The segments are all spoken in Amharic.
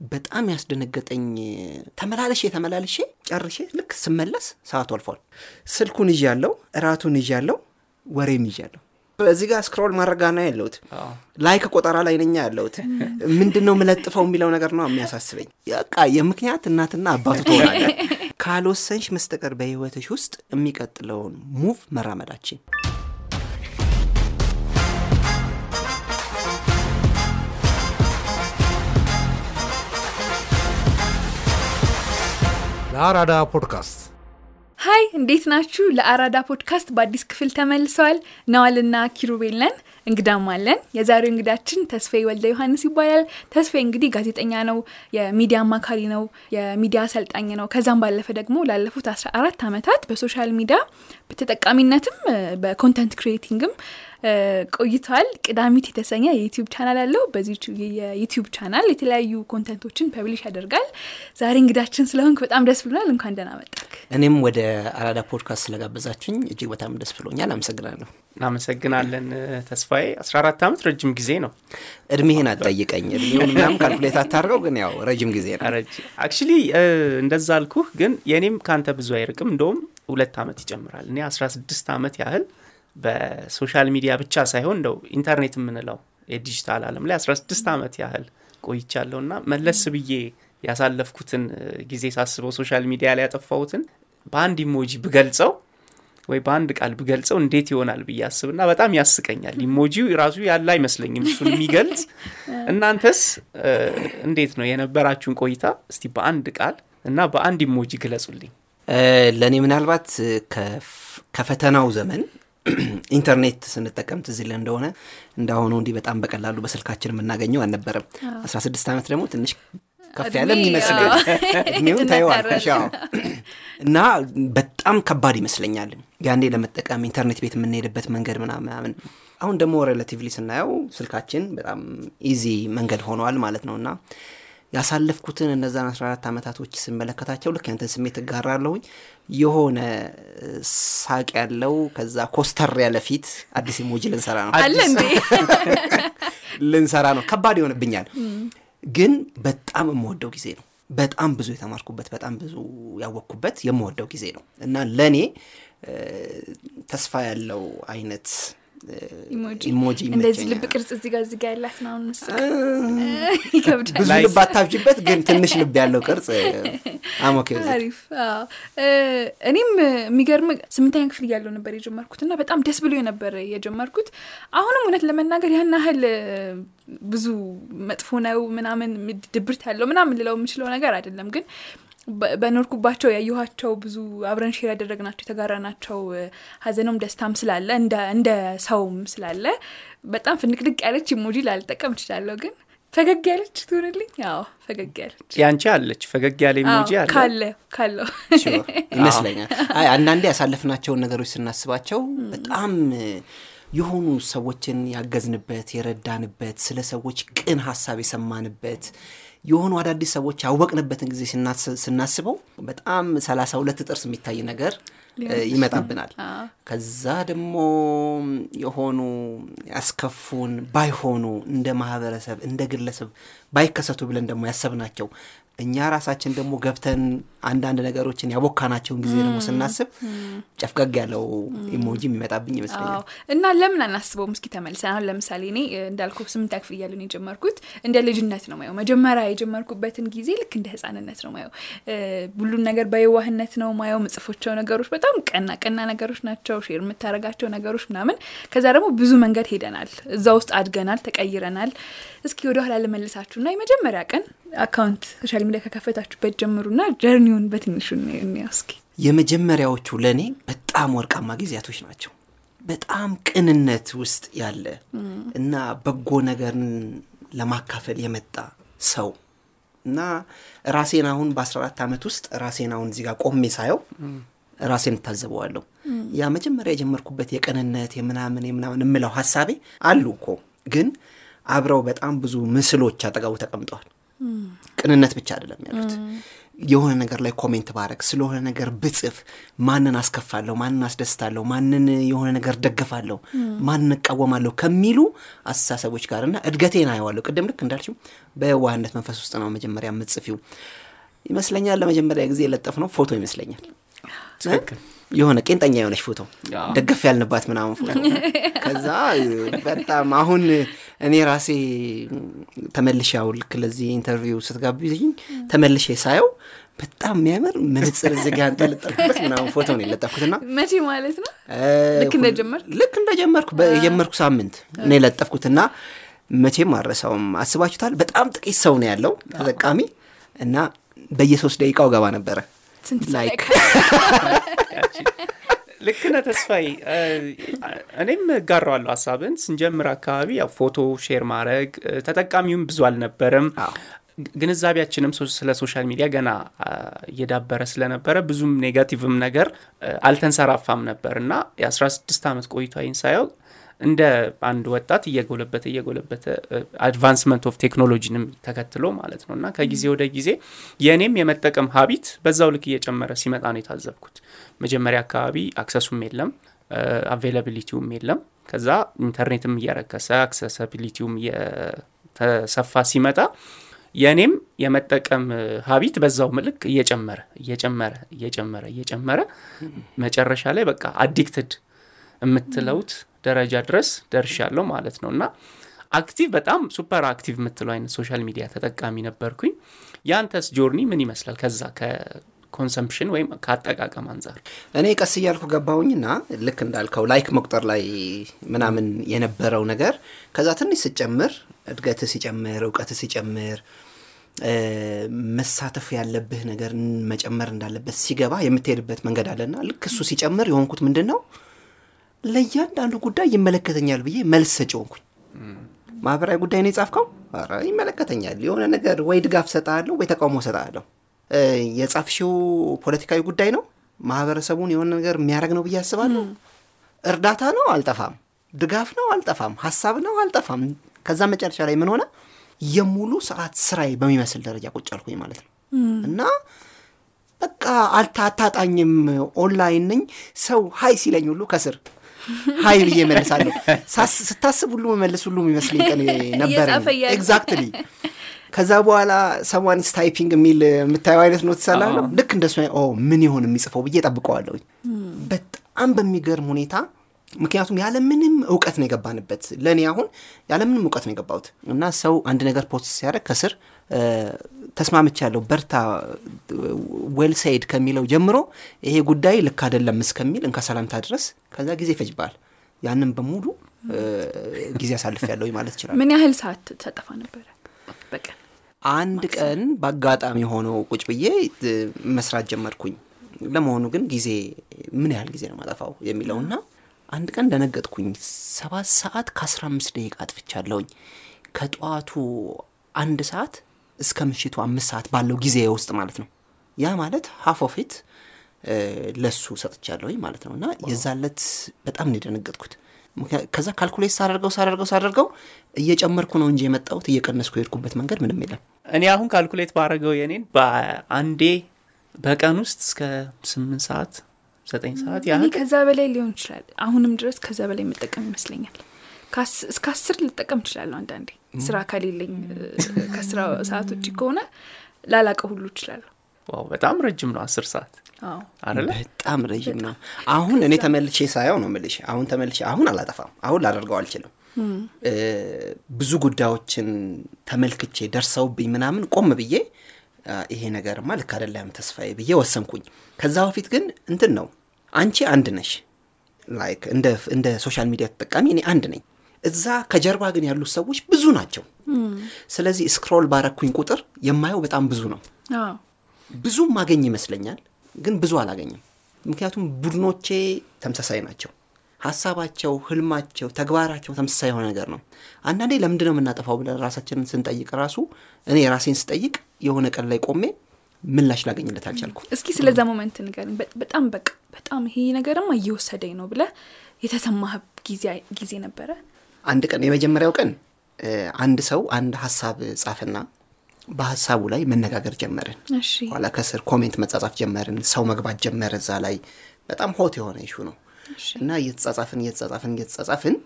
በጣም ያስደነገጠኝ ተመላለሼ ተመላለሼ ጨርሼ ልክ ስመለስ ሰዓቱ አልፏል። ስልኩን ይዣለሁ፣ እራቱን ይዣለሁ፣ ወሬም ይዣለሁ። እዚህ ጋር scroll ማድረግ ነው ያለሁት። like ቆጠራ ላይ ነኝ ያለሁት። ምንድን ነው የምለጥፈው የሚለው ነገር ነው የሚያሳስበኝ። በቃ የምክንያት እናትና አባቱ ትሆናለህ ካልወሰንሽ በስተቀር በህይወትሽ ውስጥ የሚቀጥለውን move መራመዳችን ለአራዳ ፖድካስት hi እንዴት ናችሁ? ለአራዳ ፖድካስት በአዲስ ክፍል ተመልሰናል። ነዋልና ኪሩቤል ነን። እንግዳም አለን። የዛሬው እንግዳችን ተስፋዬ ወልደ ዮሐንስ ይባላል። ተስፋዬ እንግዲህ ጋዜጠኛ ነው፣ የሚዲያ አማካሪ ነው፣ የሚዲያ አሰልጣኝ ነው። ከዛም ባለፈ ደግሞ ላለፉት 14 ዓመታት በ social media በተጠቃሚነትም በ content creating ም ቆይቷል። ቅዳሚት የተሰኘ የዩቲዩብ ቻናል አለው። በዚህ የዩቲዩብ ቻናል የተለያዩ content ኦችን publish ያደርጋል። ዛሬ እንግዳችን ስለሆንክ በጣም ደስ ብሎናል። እንኳን ደህና መጣክ። እኔም ወደ አራዳ ፖድካስት ስለጋበዛችሁኝ እጅግ በጣም ደስ ብሎኛል። አመሰግናለሁ። እናመሰግናለን ተስፋዬ። 14 ዓመት ረጅም ጊዜ ነው። እድሜህን አትጠይቀኝ። እድሜውን ምናምን calculate አታርገው፣ ግን ያው ረጅም ጊዜ ነው። actually እንደዛ አልኩህ፣ ግን የእኔም ከአንተ ብዙ አይርቅም። እንደውም ሁለት ዓመት ይጨምራል። እኔ 16 ዓመት ያህል በ social media ብቻ ሳይሆን እንደው ኢንተርኔት የምንለው የዲጂታል ዓለም ላይ 16 ዓመት ያህል ቆይቻለሁ እና መለስ ብዬ ያሳለፍኩትን ጊዜ ሳስበው social media ላይ ያጠፋሁትን በአንድ emoji ብገልጸው ወይ በአንድ ቃል ብገልጸው እንዴት ይሆናል ብዬ አስብና በጣም ያስቀኛል። emoji ው ራሱ ያለ አይመስለኝም እሱን የሚገልጽ። እናንተስ እንዴት ነው የነበራችሁን ቆይታ? እስቲ በአንድ ቃል እና በአንድ emoji ግለጹልኝ። ለእኔ ምናልባት ከፈተናው ዘመን ኢንተርኔት ስንጠቀም ትዝ ይለን እንደሆነ እንዳሁኑ እንዲህ በጣም በቀላሉ በስልካችን የምናገኘው አልነበረም። 16 ዓመት ደግሞ ትንሽ ከፍ ያለ የሚመስለኝ እድሜውን ታየዋለሽ። እና በጣም ከባድ ይመስለኛል ያኔ ለመጠቀም ኢንተርኔት ቤት የምንሄድበት መንገድ ምናምን። አሁን ደግሞ relatively ስናየው ስልካችን በጣም easy መንገድ ሆነዋል ማለት ነው እና ያሳለፍኩትን እነዛን 14 ዓመታቶች ስመለከታቸው ልክ ያንተን ስሜት እጋራለሁኝ። የሆነ ሳቅ ያለው ከዛ ኮስተር ያለ ፊት አዲስ emoji ልንሰራ ነው አለ እንዴ ልንሰራ ነው። ከባድ ይሆንብኛል፣ ግን በጣም የምወደው ጊዜ ነው። በጣም ብዙ የተማርኩበት፣ በጣም ብዙ ያወቅኩበት የምወደው ጊዜ ነው እና ለእኔ ተስፋ ያለው አይነት ኢሞጂ? እንደዚህ ልብ ቅርጽ እዚጋ እዚጋ ያላት ነው ብዙ ልብ አታብጅበት፣ ግን ትንሽ ልብ ያለው ቅርጽ አሞኬ አሪፍ። እኔም የሚገርም ስምንተኛ ክፍል እያለሁ ነበር የጀመርኩት እና በጣም ደስ ብሎ ነበር የጀመርኩት። አሁንም እውነት ለመናገር ያን ያህል ብዙ መጥፎ ነው ምናምን ድብርት ያለው ምናምን ልለው የምችለው ነገር አይደለም። ግን በኖርኩባቸው ያየኋቸው ብዙ አብረን share ያደረግናቸው የተጋራናቸው ሀዘኖም ደስታም ስላለ እንደ ሰውም ስላለ በጣም ፍንቅድቅ ያለች emoji ላልጠቀም እችላለሁ ግን ፈገግ ያለች ትሆንልኝ። አዎ ፈገግ ያለች ያንቺ አለች ፈገግ ያለ emoji አለ ካለ ካለው ይመስለኛል። አይ አንዳንዴ ያሳለፍናቸውን ነገሮች ስናስባቸው በጣም የሆኑ ሰዎችን ያገዝንበት የረዳንበት ስለ ሰዎች ቅን ሀሳብ የሰማንበት የሆኑ አዳዲስ ሰዎች ያወቅንበትን ጊዜ ስናስበው በጣም ሰላሳ ሁለት ጥርስ የሚታይ ነገር ይመጣብናል። ከዛ ደግሞ የሆኑ ያስከፉን ባይሆኑ እንደ ማህበረሰብ እንደ ግለሰብ ባይከሰቱ ብለን ደግሞ ያሰብናቸው እኛ ራሳችን ደግሞ ገብተን አንዳንድ ነገሮችን ያቦካናቸውን ጊዜ ደግሞ ስናስብ ጨፍገግ ያለው ኢሞጂ የሚመጣብኝ ይመስለኛል። እና ለምን አናስበውም? እስኪ ተመልሰን አሁን ለምሳሌ እኔ እንዳልኩ ስምንት ክፍል እያለሁ ነው የጀመርኩት። እንደ ልጅነት ነው ማየው። መጀመሪያ የጀመርኩበትን ጊዜ ልክ እንደ ህፃንነት ነው ማየው። ሁሉን ነገር በየዋህነት ነው ማየው። ምጽፋቸው ነገሮች በጣም ቀና ቀና ነገሮች ናቸው። share የምታደርጋቸው ነገሮች ምናምን። ከዛ ደግሞ ብዙ መንገድ ሄደናል። እዛ ውስጥ አድገናል፣ ተቀይረናል። እስኪ ወደኋላ ልመልሳችሁና የመጀመሪያ ቀን account social media ከከፈታችሁበት ጀምሩና journey ውን በትንሹ እስኪ። የመጀመሪያዎቹ ለእኔ በጣም ወርቃማ ጊዜያቶች ናቸው። በጣም ቅንነት ውስጥ ያለ እና በጎ ነገርን ለማካፈል የመጣ ሰው እና ራሴን አሁን በ14 ዓመት ውስጥ ራሴን አሁን እዚህ ጋር ቆሜ ሳየው ራሴን እታዘበዋለሁ። ያ መጀመሪያ የጀመርኩበት የቅንነት የምናምን የምናምን የምለው ሀሳቤ አሉ እኮ ግን አብረው በጣም ብዙ ምስሎች አጠገቡ ተቀምጠዋል። ቅንነት ብቻ አይደለም ያሉት የሆነ ነገር ላይ comment ባረግ ስለሆነ ነገር ብጽፍ ማንን አስከፋለሁ፣ ማንን አስደስታለሁ፣ ማንን የሆነ ነገር ደግፋለሁ፣ ማንን እቃወማለሁ ከሚሉ አስተሳሰቦች ጋር እና እድገቴን አየዋለሁ። ቅድም ልክ እንዳልሽው በዋህነት መንፈስ ውስጥ ነው መጀመሪያ የምትጽፊው ይመስለኛል። ለመጀመሪያ ጊዜ የለጠፍነው ፎቶ ይመስለኛል የሆነ ቄንጠኛ የሆነች ፎቶ ደገፍ ያልንባት ምናምን ፎቶ ከዛ በጣም አሁን እኔ ራሴ ተመልሼ አሁን ልክ ለዚህ interview ስትጋብዢኝ ተመልሼ ሳየው በጣም የሚያምር መነጽር እዚህ ጋ ያንጠለጠልኩበት ምናምን ፎቶ ነው የለጠፍኩትና መቼ ማለት ነው? ልክ እንደጀመርክ? ልክ እንደጀመርኩ በጀመርኩ ሳምንት ነው የለጠፍኩትና መቼም አረሳውም። አስባችሁታል? በጣም ጥቂት ሰው ነው ያለው ተጠቃሚ እና በየሶስት ደቂቃው ገባ ነበረ ስንት like ልክ ነህ ተስፋዬ። እኔም እጋራዋለሁ ሀሳብን። ስንጀምር አካባቢ ያው ፎቶ share ማድረግ ተጠቃሚውም ብዙ አልነበረም። ግንዛቤያችንም ስለ social media ገና እየዳበረ ስለነበረ ብዙም negative ም ነገር አልተንሰራፋም ነበር እና የ16 ዓመት ቆይታዬን ሳየው እንደ አንድ ወጣት እየጎለበተ እየጎለበተ advancement of technology ንም ተከትሎ ማለት ነው እና ከጊዜ ወደ ጊዜ የእኔም የመጠቀም habit በዛው ልክ እየጨመረ ሲመጣ ነው የታዘብኩት። መጀመሪያ አካባቢ access ኡም የለም availability ውም የለም። ከዛ ኢንተርኔትም እየረከሰ accessibility ውም እየተሰፋ ሲመጣ የእኔም የመጠቀም habit በዛው ልክ እየጨመረ እየጨመረ እየጨመረ እየጨመረ መጨረሻ ላይ በቃ addicted የምትለውት ደረጃ ድረስ ደርሻለሁ ማለት ነው እና active በጣም super active የምትለው አይነት social media ተጠቃሚ ነበርኩኝ። ያንተስ journey ምን ይመስላል? ከዛ ከ consumption ወይም ከአጠቃቀም አንጻር እኔ ቀስ እያልኩ ገባሁኝና ልክ እንዳልከው like መቁጠር ላይ ምናምን የነበረው ነገር ከዛ ትንሽ ስጨምር እድገት ሲጨምር እውቀት ሲጨምር መሳተፍ ያለብህ ነገር መጨመር እንዳለበት ሲገባ የምትሄድበት መንገድ አለና ልክ እሱ ሲጨምር የሆንኩት ምንድን ነው ለእያንዳንዱ ጉዳይ ይመለከተኛል ብዬ መልስ ሰጪ ሆንኩኝ። ማህበራዊ ጉዳይ ነው የጻፍከው? ኧረ ይመለከተኛል። የሆነ ነገር ወይ ድጋፍ ሰጣለሁ ወይ ተቃውሞ ሰጣለሁ። የጻፍሽው ፖለቲካዊ ጉዳይ ነው ማህበረሰቡን የሆነ ነገር የሚያደርግ ነው ብዬ አስባለሁ። እርዳታ ነው አልጠፋም፣ ድጋፍ ነው አልጠፋም፣ ሀሳብ ነው አልጠፋም። ከዛ መጨረሻ ላይ ምን ሆነ? የሙሉ ሰዓት ስራዬ በሚመስል ደረጃ ቁጭ አልኩኝ ማለት ነው እና በቃ አታጣኝም። ኦንላይን ነኝ። ሰው hi ሲለኝ ሁሉ ከስር hi ብዬ መልሳለሁ። ስታስብ ሁሉ መመልስ ሁሉ የሚመስለኝ ቀን ነበረ። Exactly ከዛ በኋላ someone's typing የሚል የምታየው አይነት note ሳላለሁ ልክ እንደሱ ምን ይሆን የሚጽፈው ብዬ ጠብቀዋለሁኝ። በጣም በሚገርም ሁኔታ ምክንያቱም ያለምንም እውቀት ነው የገባንበት። ለእኔ አሁን ያለምንም እውቀት ነው የገባሁት እና ሰው አንድ ነገር post ሲያደርግ ከስር ተስማምቻ ያለው በርታ well said ከሚለው ጀምሮ ይሄ ጉዳይ ልክ አይደለም እስከሚል እንካ ሰላምታ ድረስ ከዛ ጊዜ ይፈጅብሃል። ያንን በሙሉ ጊዜ አሳልፍ ያለው ማለት ይችላል። ምን ያህል ሰዓት ተጠፋ ነበረ በቀን? አንድ ቀን በአጋጣሚ ሆነው ቁጭ ብዬ መስራት ጀመርኩኝ። ለመሆኑ ግን ጊዜ ምን ያህል ጊዜ ነው ማጠፋው የሚለውና አንድ ቀን ደነገጥኩኝ። ሰባት ሰዓት ከአስራ አምስት ደቂቃ አጥፍቻለሁኝ ከጠዋቱ አንድ ሰዓት እስከ ምሽቱ አምስት ሰዓት ባለው ጊዜ ውስጥ ማለት ነው። ያ ማለት half of it ለሱ ሰጥቻለሁኝ ማለት ነው። እና የዛ ለት በጣም ነው የደነገጥኩት። ከዛ calculate ሳደርገው ሳደርገው ሳደርገው እየጨመርኩ ነው እንጂ የመጣሁት እየቀነስኩ የሄድኩበት መንገድ ምንም የለም። እኔ አሁን calculate ባረገው የኔን በአንዴ በቀን ውስጥ እስከ ስምንት ሰዓት ዘጠኝ ሰዓት እኔ ያህል ከዛ በላይ ሊሆን ይችላል። አሁንም ድረስ ከዛ በላይ የምጠቀም ይመስለኛል። እስከ አስር ልጠቀም እችላለሁ። አንዳንዴ ስራ ከሌለኝ ከስራ ሰዓት ውጭ ከሆነ ላላቀ ሁሉ እችላለሁ። Wow በጣም ረጅም ነው አስር ሰዓት አዎ አይደለ? በጣም ረዥም ነው። አሁን እኔ ተመልሼ ሳየው ነው የምልሽ። አሁን ተመልሼ አሁን አላጠፋም፣ አሁን ላደርገው አልችልም። ብዙ ጉዳዮችን ተመልክቼ ደርሰውብኝ ምናምን ቆም ብዬ ይሄ ነገርማ ልክ አይደለም ተስፋዬ ብዬ ወሰንኩኝ። ከዛ በፊት ግን እንትን ነው አንቺ አንድ ነሽ like እንደ social media ተጠቃሚ እኔ አንድ ነኝ። እዛ ከጀርባ ግን ያሉት ሰዎች ብዙ ናቸው። ስለዚህ scroll ባረኩኝ ቁጥር የማየው በጣም ብዙ ነው። ብዙ ማገኝ ይመስለኛል፣ ግን ብዙ አላገኝም። ምክንያቱም ቡድኖቼ ተመሳሳይ ናቸው። ሀሳባቸው፣ ህልማቸው፣ ተግባራቸው ተመሳሳይ የሆነ ነገር ነው። አንዳንዴ ለምንድን ነው የምናጠፋው ብለን ራሳችንን ስንጠይቅ ራሱ እኔ ራሴን ስጠይቅ የሆነ ቀን ላይ ቆሜ ምላሽ ላገኝለት አልቻልኩም። እስኪ ስለዛ moment ንገረኝ። በጣም በቃ በጣም ይሄ ነገርማ እየወሰደኝ ነው ብለህ የተሰማህ ጊዜ ነበረ? አንድ ቀን የመጀመሪያው ቀን አንድ ሰው አንድ ሀሳብ ጻፍና በሀሳቡ ላይ መነጋገር ጀመርን። ኋላ ከስር comment መጻጻፍ ጀመርን። ሰው መግባት ጀመረ። እዛ ላይ በጣም hot የሆነ issue ነው እና እየተጻጻፍን እየተጻጻፍን እየተጻጻፍን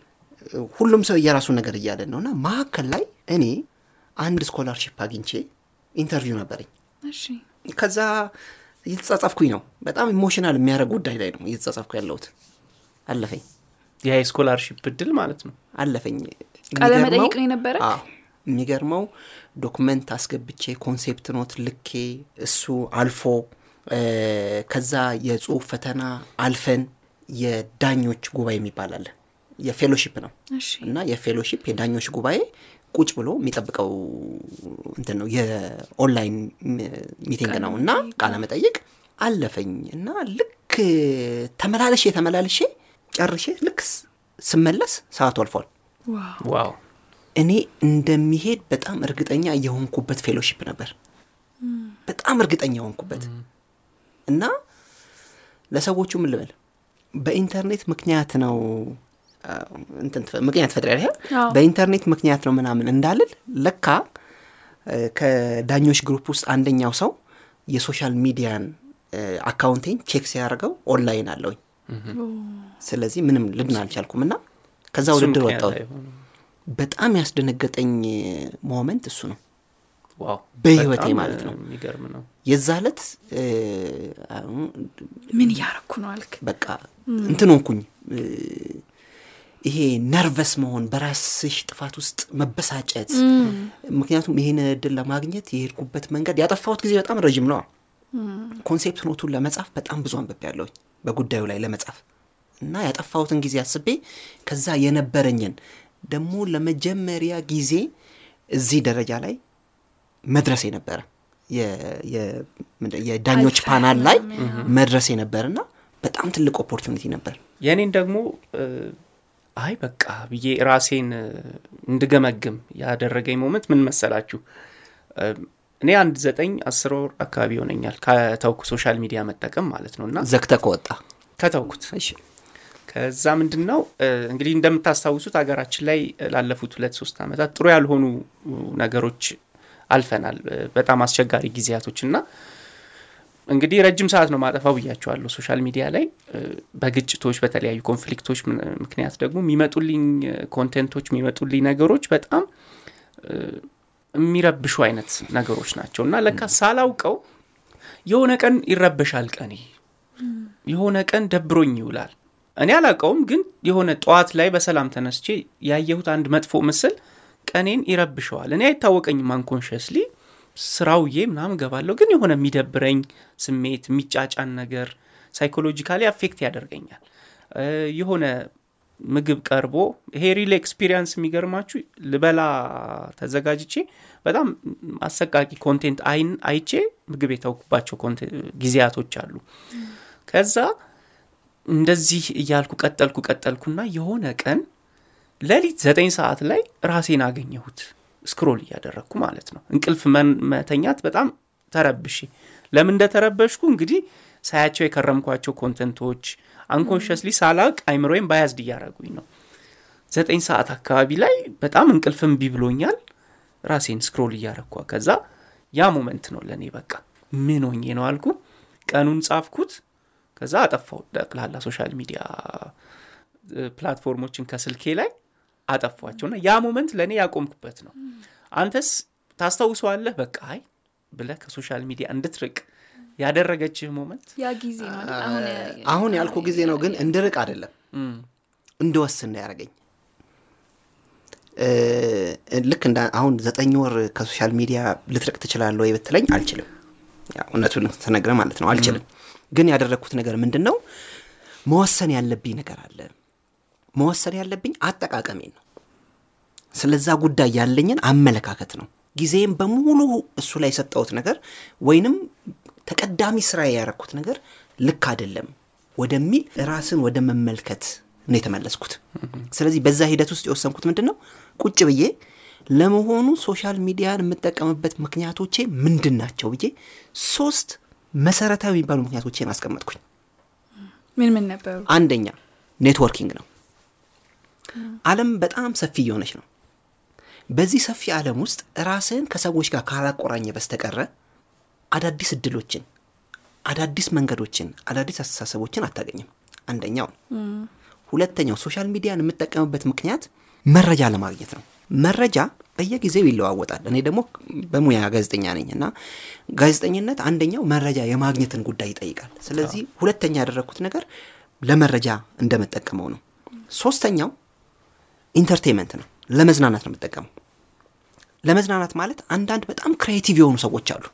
ሁሉም ሰው የራሱ ነገር እያለን ነው እና መካከል ላይ እኔ አንድ scholarship አግኝቼ interview ነበረኝ። ከዛ እየተጻጻፍኩኝ ነው። በጣም emotional የሚያደርግ ጉዳይ ላይ ነው እየተጻጻፍኩ ያለሁት። አለፈኝ የ scholarship እድል ማለት ነው አለፈኝ። ቃለ የሚገርመው- መጠይቅ ነው የነበረ? አዎ። የሚገርመው document አስገብቼ concept note ልኬ እሱ አልፎ ከዛ የጽሁፍ ፈተና አልፈን የዳኞች ጉባኤ የሚባል አለ። የ fellowship ነው እና የ fellowship የዳኞች ጉባኤ ቁጭ ብሎ የሚጠብቀው እንትን ነው የ online meeting ነው እና ቃለ መጠይቅ አለፈኝ እና ልክ ተመላለሼ ተመላለሼ ጨርሼ ልክ ስመለስ ሰዓቱ አልፏል። wow እኔ እንደሚሄድ በጣም እርግጠኛ የሆንኩበት fellowship ነበር። በጣም እርግጠኛ የሆንኩበት እና ለሰዎቹ ምን ልበል በኢንተርኔት ምክንያት ነው አ፣ እንትን ትፈ- ምክንያት ፈጥሪያ አዎ። በኢንተርኔት ምክንያት ነው ምናምን እንዳልል ለካ ከዳኞች group ውስጥ አንደኛው ሰው የ social media ን account ኤን check ሲያደርገው ኦንላይን አለውኝ። ስለዚህ ምንም ልድን አልቻልኩም እና ከዛ ውድድር ወጣው። በጣም ያስደነገጠኝ moment እሱ ነው። በህይወቴ ማለት ነው። የሚገርም ነው። የዛ ዕለት ምን እያረኩ ነው አልክ? በቃ እንትን ሆንኩኝ። ይሄ nervous መሆን በራስሽ ጥፋት ውስጥ መበሳጨት። ምክንያቱም ይህን እድል ለማግኘት የሄድኩበት መንገድ ያጠፋሁት ጊዜ በጣም ረዥም ነው። concept note ኡን ለመጻፍ በጣም ብዙ አንብቤ ያለሁኝ በጉዳዩ ላይ ለመጻፍ እና ያጠፋሁትን ጊዜ አስቤ ከዛ የነበረኝን ደግሞ ለመጀመሪያ ጊዜ እዚህ ደረጃ ላይ መድረስ የነበረ የ- የ- ምንድን- የዳኞች ፓናል ላይ መድረስ የነበር እና በጣም ትልቅ opportunity ነበር። የእኔን ደግሞ አይ በቃ ብዬ ራሴን እንድገመግም ያደረገኝ moment ምን መሰላችሁ እኔ አንድ ዘጠኝ አስር ወር አካባቢ ይሆነኛል ከተውኩ social media መጠቀም ማለት ነው። እና ዘግተ ከወጣ? ከተውኩት። ከዛ ምንድን ነው እንግዲህ እንደምታስታውሱት ሀገራችን ላይ ላለፉት ሁለት ሶስት ዓመታት ጥሩ ያልሆኑ ነገሮች አልፈናል። በጣም አስቸጋሪ ጊዜያቶች እና እንግዲህ ረጅም ሰዓት ነው ማጠፋው ብያቸዋለሁ social media ላይ። በግጭቶች በተለያዩ conflict ኦች ምክንያት ደግሞ የሚመጡልኝ content ኦች የሚመጡልኝ ነገሮች በጣም የሚረብሹ አይነት ነገሮች ናቸው። እና ለካ ሳላውቀው የሆነ ቀን ይረበሻል ቀኔ። የሆነ ቀን ደብሮኝ ይውላል። እኔ አላውቀውም ግን የሆነ ጠዋት ላይ በሰላም ተነስቼ ያየሁት አንድ መጥፎ ምስል ቀኔን ይረብሸዋል። እኔ አይታወቀኝም unconsciously። ስራ ውዬ ምናምን ገባለሁ ግን የሆነ የሚደብረኝ ስሜት የሚጫጫን ነገር psychologically affect ያደርገኛል። የሆነ ምግብ ቀርቦ ይሄ real experience የሚገርማችሁ ልበላ ተዘጋጅቼ በጣም አሰቃቂ content አይን አይቼ ምግብ የተውኩባቸው ጊዜያቶች አሉ። ከዛ እንደዚህ እያልኩ ቀጠልኩ ቀጠልኩና የሆነ ቀን ሌሊት ዘጠኝ ሰዓት ላይ ራሴን አገኘሁት። scroll እያደረግኩ ማለት ነው። እንቅልፍ መተኛት በጣም ተረብሼ። ለምን እንደተረበሽኩ እንግዲህ ሳያቸው የከረምኳቸው content ኦች unconsciously ሳላቅ አይምሮዬን biased እያደረጉኝ ነው። ዘጠኝ ሰዓት አካባቢ ላይ በጣም እንቅልፍ እምቢ ብሎኛል። ራሴን scroll እያረኳ ከዛ ያ moment ነው ለእኔ በቃ ምን ሆኜ ነው አልኩ። ቀኑን ጻፍኩት። ከዛ አጠፋው ጠቅላላ social media platform ኦችን ከስልኬ ላይ አጠፏቸውና ያ moment ለእኔ ያቆምኩበት ነው። አንተስ ታስታውሰዋለህ? በቃ አይ ብለህ ከ social media እንድትርቅ ያደረገችህ moment? ያ ጊዜ? አሁን ያልኩ ጊዜ ነው ግን እንድርቅ አይደለም እንድወስን ነው ያደረገኝ። ልክ እንደ አሁን ዘጠኝ ወር ከ social media ልትርቅ ትችላለህ ወይ ብትለኝ አልችልም። ያው እውነቱን ተነግረ ማለት ነው አልችልም። ግን ያደረግኩት ነገር ምንድን ነው መወሰን ያለብኝ ነገር አለ። መወሰን ያለብኝ አጠቃቀሜን ነው። ስለዛ ጉዳይ ያለኝን አመለካከት ነው። ጊዜም በሙሉ እሱ ላይ የሰጠሁት ነገር ወይንም ተቀዳሚ ስራ ያረኩት ነገር ልክ አይደለም ወደሚል ራስን ወደ መመልከት ነው የተመለስኩት። ስለዚህ በዛ ሂደት ውስጥ የወሰንኩት ምንድን ነው ቁጭ ብዬ ለመሆኑ social media ን የምጠቀምበት ምክንያቶቼ ምንድን ናቸው ብዬ ሶስት መሰረታዊ የሚባሉ ምክንያቶቼን አስቀመጥኩኝ። ምን ምን ነበሩ? አንደኛ networking ነው። አለም በጣም ሰፊ እየሆነች ነው። በዚህ ሰፊ ዓለም ውስጥ ራስህን ከሰዎች ጋር ካላቆራኘ በስተቀረ አዳዲስ እድሎችን፣ አዳዲስ መንገዶችን፣ አዳዲስ አስተሳሰቦችን አታገኝም። አንደኛው ሁለተኛው social media ን የምጠቀምበት ምክንያት መረጃ ለማግኘት ነው። መረጃ በየጊዜው ይለዋወጣል። እኔ ደግሞ በሙያ ጋዜጠኛ ነኝ እና ጋዜጠኝነት አንደኛው መረጃ የማግኘትን ጉዳይ ይጠይቃል። ስለዚህ ሁለተኛ ያደረግኩት ነገር ለመረጃ እንደመጠቀመው ነው። ሶስተኛው entertainment ነው። ለመዝናናት ነው የምጠቀመው። ለመዝናናት ማለት አንዳንድ በጣም creative የሆኑ ሰዎች አሉ።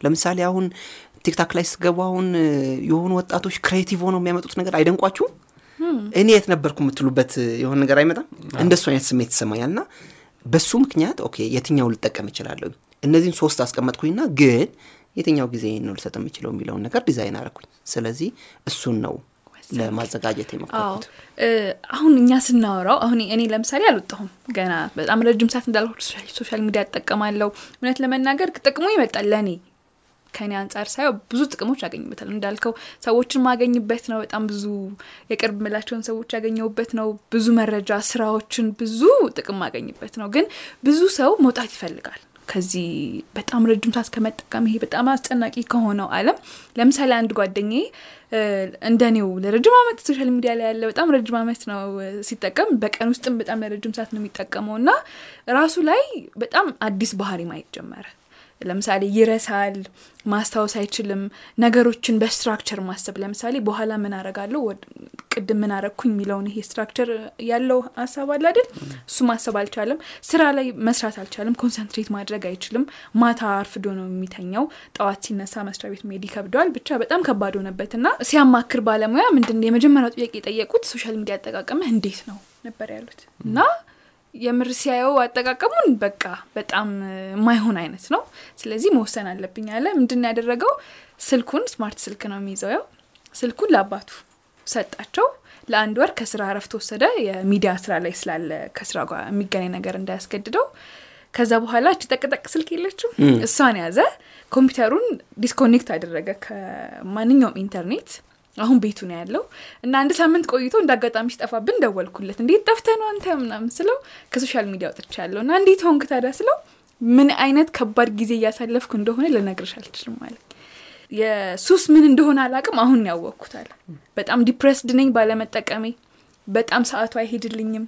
ለምሳሌ አሁን ቲክቶክ ላይ ስገቡ አሁን የሆኑ ወጣቶች creative ሆነው የሚያመጡት ነገር አይደንቋችሁም? እኔ የት ነበርኩ የምትሉበት የሆነ ነገር አይመጣም? እንደሱ አይነት ስሜት ይሰማኛል። እና በሱ ምክንያት okay የትኛው ልጠቀም እችላለሁ? እነዚህን ሶስት አስቀመጥኩኝና ግን የትኛው ጊዜ ነው ልሰጥ የምችለው የሚለውን ነገር ዲዛይን አረኩኝ። ስለዚህ እሱን ነው ለማዘጋጀት የሞከርኩት። አሁን እኛ ስናወራው አሁን እኔ ለምሳሌ አልወጣሁም ገና በጣም ረጅም ሰዓት እንዳልኩ social media እጠቀማለሁ። እውነት ለመናገር ጥቅሙ ይመጣል ለእኔ ከኔ አንጻር ሳየው ብዙ ጥቅሞች ያገኝበታል። እንዳልከው ሰዎችን ማገኝበት ነው። በጣም ብዙ የቅርብ ምላቸውን ሰዎች ያገኘሁበት ነው። ብዙ መረጃ፣ ስራዎችን ብዙ ጥቅም ማገኝበት ነው። ግን ብዙ ሰው መውጣት ይፈልጋል ከዚህ በጣም ረጅም ሰዓት ከመጠቀም ይሄ በጣም አስጨናቂ ከሆነው ዓለም ለምሳሌ አንድ ጓደኛዬ እንደኔው ለረጅም ዓመት social media ላይ ያለ በጣም ረጅም ዓመት ነው ሲጠቀም፣ በቀን ውስጥም በጣም ለረጅም ሰዓት ነው የሚጠቀመው እና ራሱ ላይ በጣም አዲስ ባህሪ ማየት ጀመረ። ለምሳሌ ይረሳል፣ ማስታወስ አይችልም፣ ነገሮችን በ structure ማሰብ። ለምሳሌ በኋላ ምን አረጋለሁ፣ ቅድም ምን አረግኩኝ የሚለውን ይሄ structure ያለው ሀሳብ አለ አይደል? እሱ ማሰብ አልቻለም። ስራ ላይ መስራት አልቻለም። concentrate ማድረግ አይችልም። ማታ አርፍዶ ነው የሚተኛው። ጠዋት ሲነሳ መስሪያ ቤት መሄድ ይከብደዋል። ብቻ በጣም ከባድ ሆነበት እና ሲያማክር ባለሙያ ምንድን የመጀመሪያው ጥያቄ የጠየቁት social media አጠቃቀምህ እንዴት ነው ነበር ያሉት እና የምር ሲያየው አጠቃቀሙን በቃ በጣም የማይሆን አይነት ነው። ስለዚህ መወሰን አለብኝ አለ። ምንድን ያደረገው ስልኩን smart ስልክ ነው የሚይዘው። ያው ስልኩን ለአባቱ ሰጣቸው። ለአንድ ወር ከስራ እረፍት ወሰደ። የሚዲያ ስራ ላይ ስላለ ከስራ ጋር የሚገናኝ ነገር እንዳያስገድደው። ከዛ በኋላ እች ጠቅጠቅ ስልክ የለችም እሷን ያዘ። ኮምፒውተሩን disconnect አደረገ ከማንኛውም ኢንተርኔት አሁን ቤቱ ነው ያለው እና አንድ ሳምንት ቆይቶ እንደ አጋጣሚ ሲጠፋብን ደወልኩለት። እንዴት ጠፍተህ ነው አንተ ምናምን ስለው ከ social media ወጥቻለሁ እና እንዴት ሆንክ ታዲያ ስለው ምን አይነት ከባድ ጊዜ እያሳለፍኩ እንደሆነ ልነግርሽ አልችልም ማለት የሱስ ምን እንደሆነ አላቅም። አሁን ያወቅኩት አለ። በጣም depressed ነኝ ባለመጠቀሜ። በጣም ሰዓቱ አይሄድልኝም።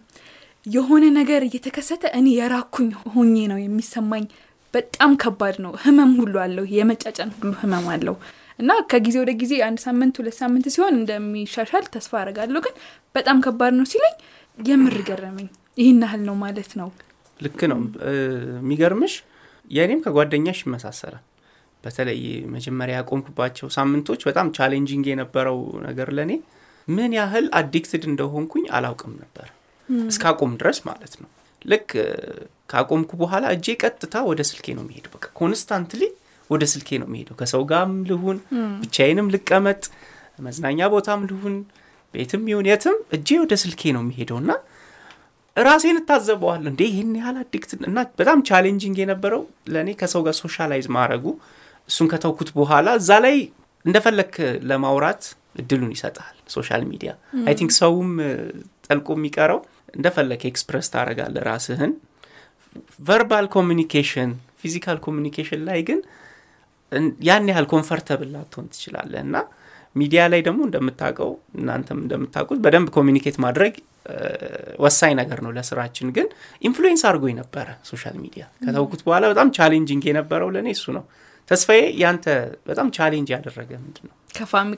የሆነ ነገር እየተከሰተ እኔ የራኩኝ ሆኜ ነው የሚሰማኝ። በጣም ከባድ ነው። ህመም ሁሉ አለው። የመጫጫን ሁሉ ህመም አለው እና ከጊዜ ወደ ጊዜ አንድ ሳምንት ሁለት ሳምንት ሲሆን እንደሚሻሻል ተስፋ አረጋለሁ። ግን በጣም ከባድ ነው ሲለኝ የምር ገረመኝ። ይህን ያህል ነው ማለት ነው። ልክ ነው። የሚገርምሽ የእኔም ከጓደኛሽ ይመሳሰላል። በተለይ መጀመሪያ ያቆምኩባቸው ሳምንቶች በጣም challenging የነበረው ነገር ለእኔ ምን ያህል addicted እንደሆንኩኝ አላውቅም ነበር እስካቆም ድረስ ማለት ነው። ልክ ካቆምኩ በኋላ እጄ ቀጥታ ወደ ስልኬ ነው የሚሄደው። በቃ constantly ወደ ስልኬ ነው የሚሄደው። ከሰው ጋርም ልሁን ብቻዬንም ልቀመጥ መዝናኛ ቦታም ልሁን ቤትም ይሁን የትም እጄ ወደ ስልኬ ነው የሚሄደው እና ራሴን እታዘበዋለሁ። እንዴ ይህን ያህል addict እና በጣም challenging የነበረው ለእኔ ከሰው ጋር socialize ማድረጉ እሱን ከተውኩት በኋላ እዛ ላይ እንደፈለክ ለማውራት እድሉን ይሰጣል social media። I think ሰውም ጠልቆ የሚቀረው እንደፈለክ express ታደርጋለህ ራስህን። verbal communication፣ physical communication ላይ ግን ያን ያህል comfortable ላትሆን ትችላለህ እና ሚዲያ ላይ ደግሞ እንደምታውቀው እናንተም እንደምታውቁት በደንብ communicate ማድረግ ወሳኝ ነገር ነው ለስራችን። ግን influence አድርጎ የነበረ social media ከተውኩት በኋላ በጣም challenging የነበረው ለእኔ እሱ ነው። ተስፋዬ ያንተ በጣም challenge ያደረገ ምንድን ነው?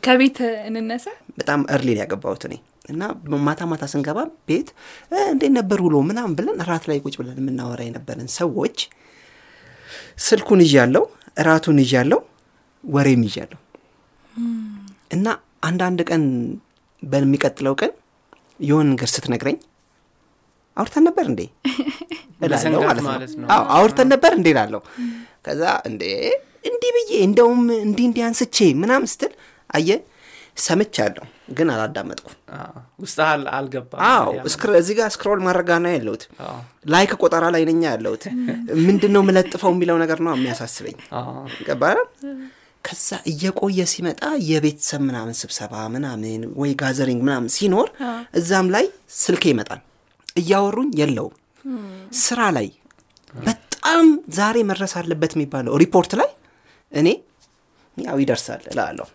ከቤት እንነሳ። በጣም early ያገባሁት እኔ እና ማታ ማታ ስንገባ ቤት እንዴት ነበር ውሎ ምናምን ብለን እራት ላይ ቁጭ ብለን የምናወራ የነበረን ሰዎች ስልኩን ይዣለው፣ እራቱን ይዣለው፣ ወሬም ይዣለው እና አንዳንድ ቀን በሚቀጥለው ቀን የሆን ነገር ስትነግረኝ አውርተን ነበር እንዴ? እላለሁ ማለት ነው። አዎ አውርተን ነበር እንዴ እላለሁ። ከዛ እንዴ እንዲህ ብዬ እንደውም እንዲህ እንዲህ አንስቼ ምናምን ስትል አየ ሰምቻለሁ፣ ግን አላዳመጥኩም። ውስጥ አልገባ። አዎ እዚህ ጋር scroll ማድረግ ነው ያለሁት። like ቆጠራ ላይ ነኛ ያለሁት። ምንድን ነው የምለጥፈው የሚለው ነገር ነው የሚያሳስበኝ። ገባ ከዛ እየቆየ ሲመጣ የቤተሰብ ምናምን ስብሰባ ምናምን ወይ gathering ምናምን ሲኖር እዛም ላይ ስልኬ ይመጣል። እያወሩኝ የለውም። ስራ ላይ በጣም ዛሬ መድረስ አለበት የሚባለው ሪፖርት ላይ እኔ ያው ይደርሳል እላለሁ።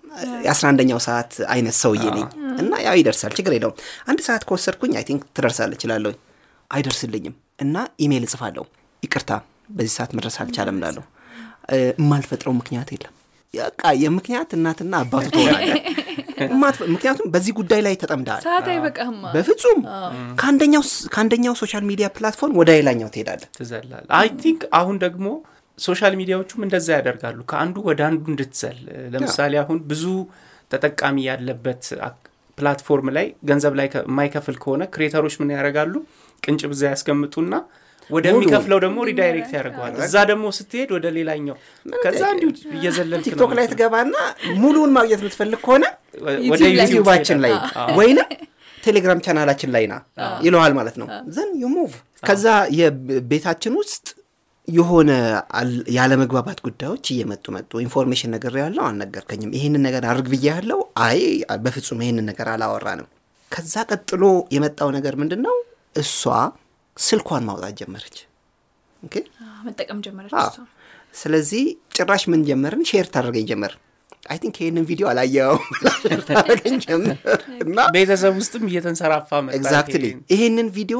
የአስራ አንደኛው ሰዓት አይነት ሰውዬ ነኝ እና ያው ይደርሳል፣ ችግር የለውም። አንድ ሰዓት ከወሰድኩኝ I think ትደርሳለች እላለሁ። አይደርስልኝም እና ኢሜይል እጽፋለሁ። ይቅርታ በዚህ ሰዓት መድረስ አልቻለም እላለሁ። የማልፈጥረው ምክንያት የለም። በቃ የምክንያት እናትና አባቱ ምክንያቱም በዚህ ጉዳይ ላይ ሰዓት አይበቃህማ በፍጹም ከአንደኛው social media platform ወደ ሌላኛው ትሄዳለህ። ትዘላል I think አሁን ደግሞ social mediaዎቹም እንደዛ ያደርጋሉ። ከአንዱ ወደ አንዱ እንድትዘል ለምሳሌ አሁን ብዙ ተጠቃሚ ያለበት platform ላይ ገንዘብ ላይ የማይከፍል ከሆነ creatorኦች ምን ያደርጋሉ? ቅንጭብ እዛ ያስቀምጡና ወደሚከፍለው ደግሞ redirect ያደርገዋል። እዛ ደግሞ ስትሄድ ወደ ሌላኛው። ከዛ እንዲሁ እየዘለልክ ነው ቲክቶክ ላይ ትገባና ሙሉውን ማግኘት የምትፈልግ ከሆነ ወደ ዩቲዩባችን ላይ ወይንም ቴሌግራም channelአችን ላይ ና ይለዋል ማለት ነው። then you move። ከዛ የቤታችን ውስጥ የሆነ ያለመግባባት ጉዳዮች እየመጡ መጡ። information ነገር ያለው አልነገርከኝም፣ ይህንን ነገር አድርግ ብዬ ያለው አይ በፍጹም ይህንን ነገር አላወራንም። ከዛ ቀጥሎ የመጣው ነገር ምንድን ነው? እሷ ስልኳን ማውጣት ጀመረች። መጠቀም ጀመረች ስለዚህ ጭራሽ ምን ጀመርን? share ታደርገኝ ጀመር። I think ይህንን ቪዲዮ አላየኸውም ጀመር እና ቤተሰብ ውስጥም እየተንሰራፋ exactly ይሄ። ይሄንን ቪዲዮ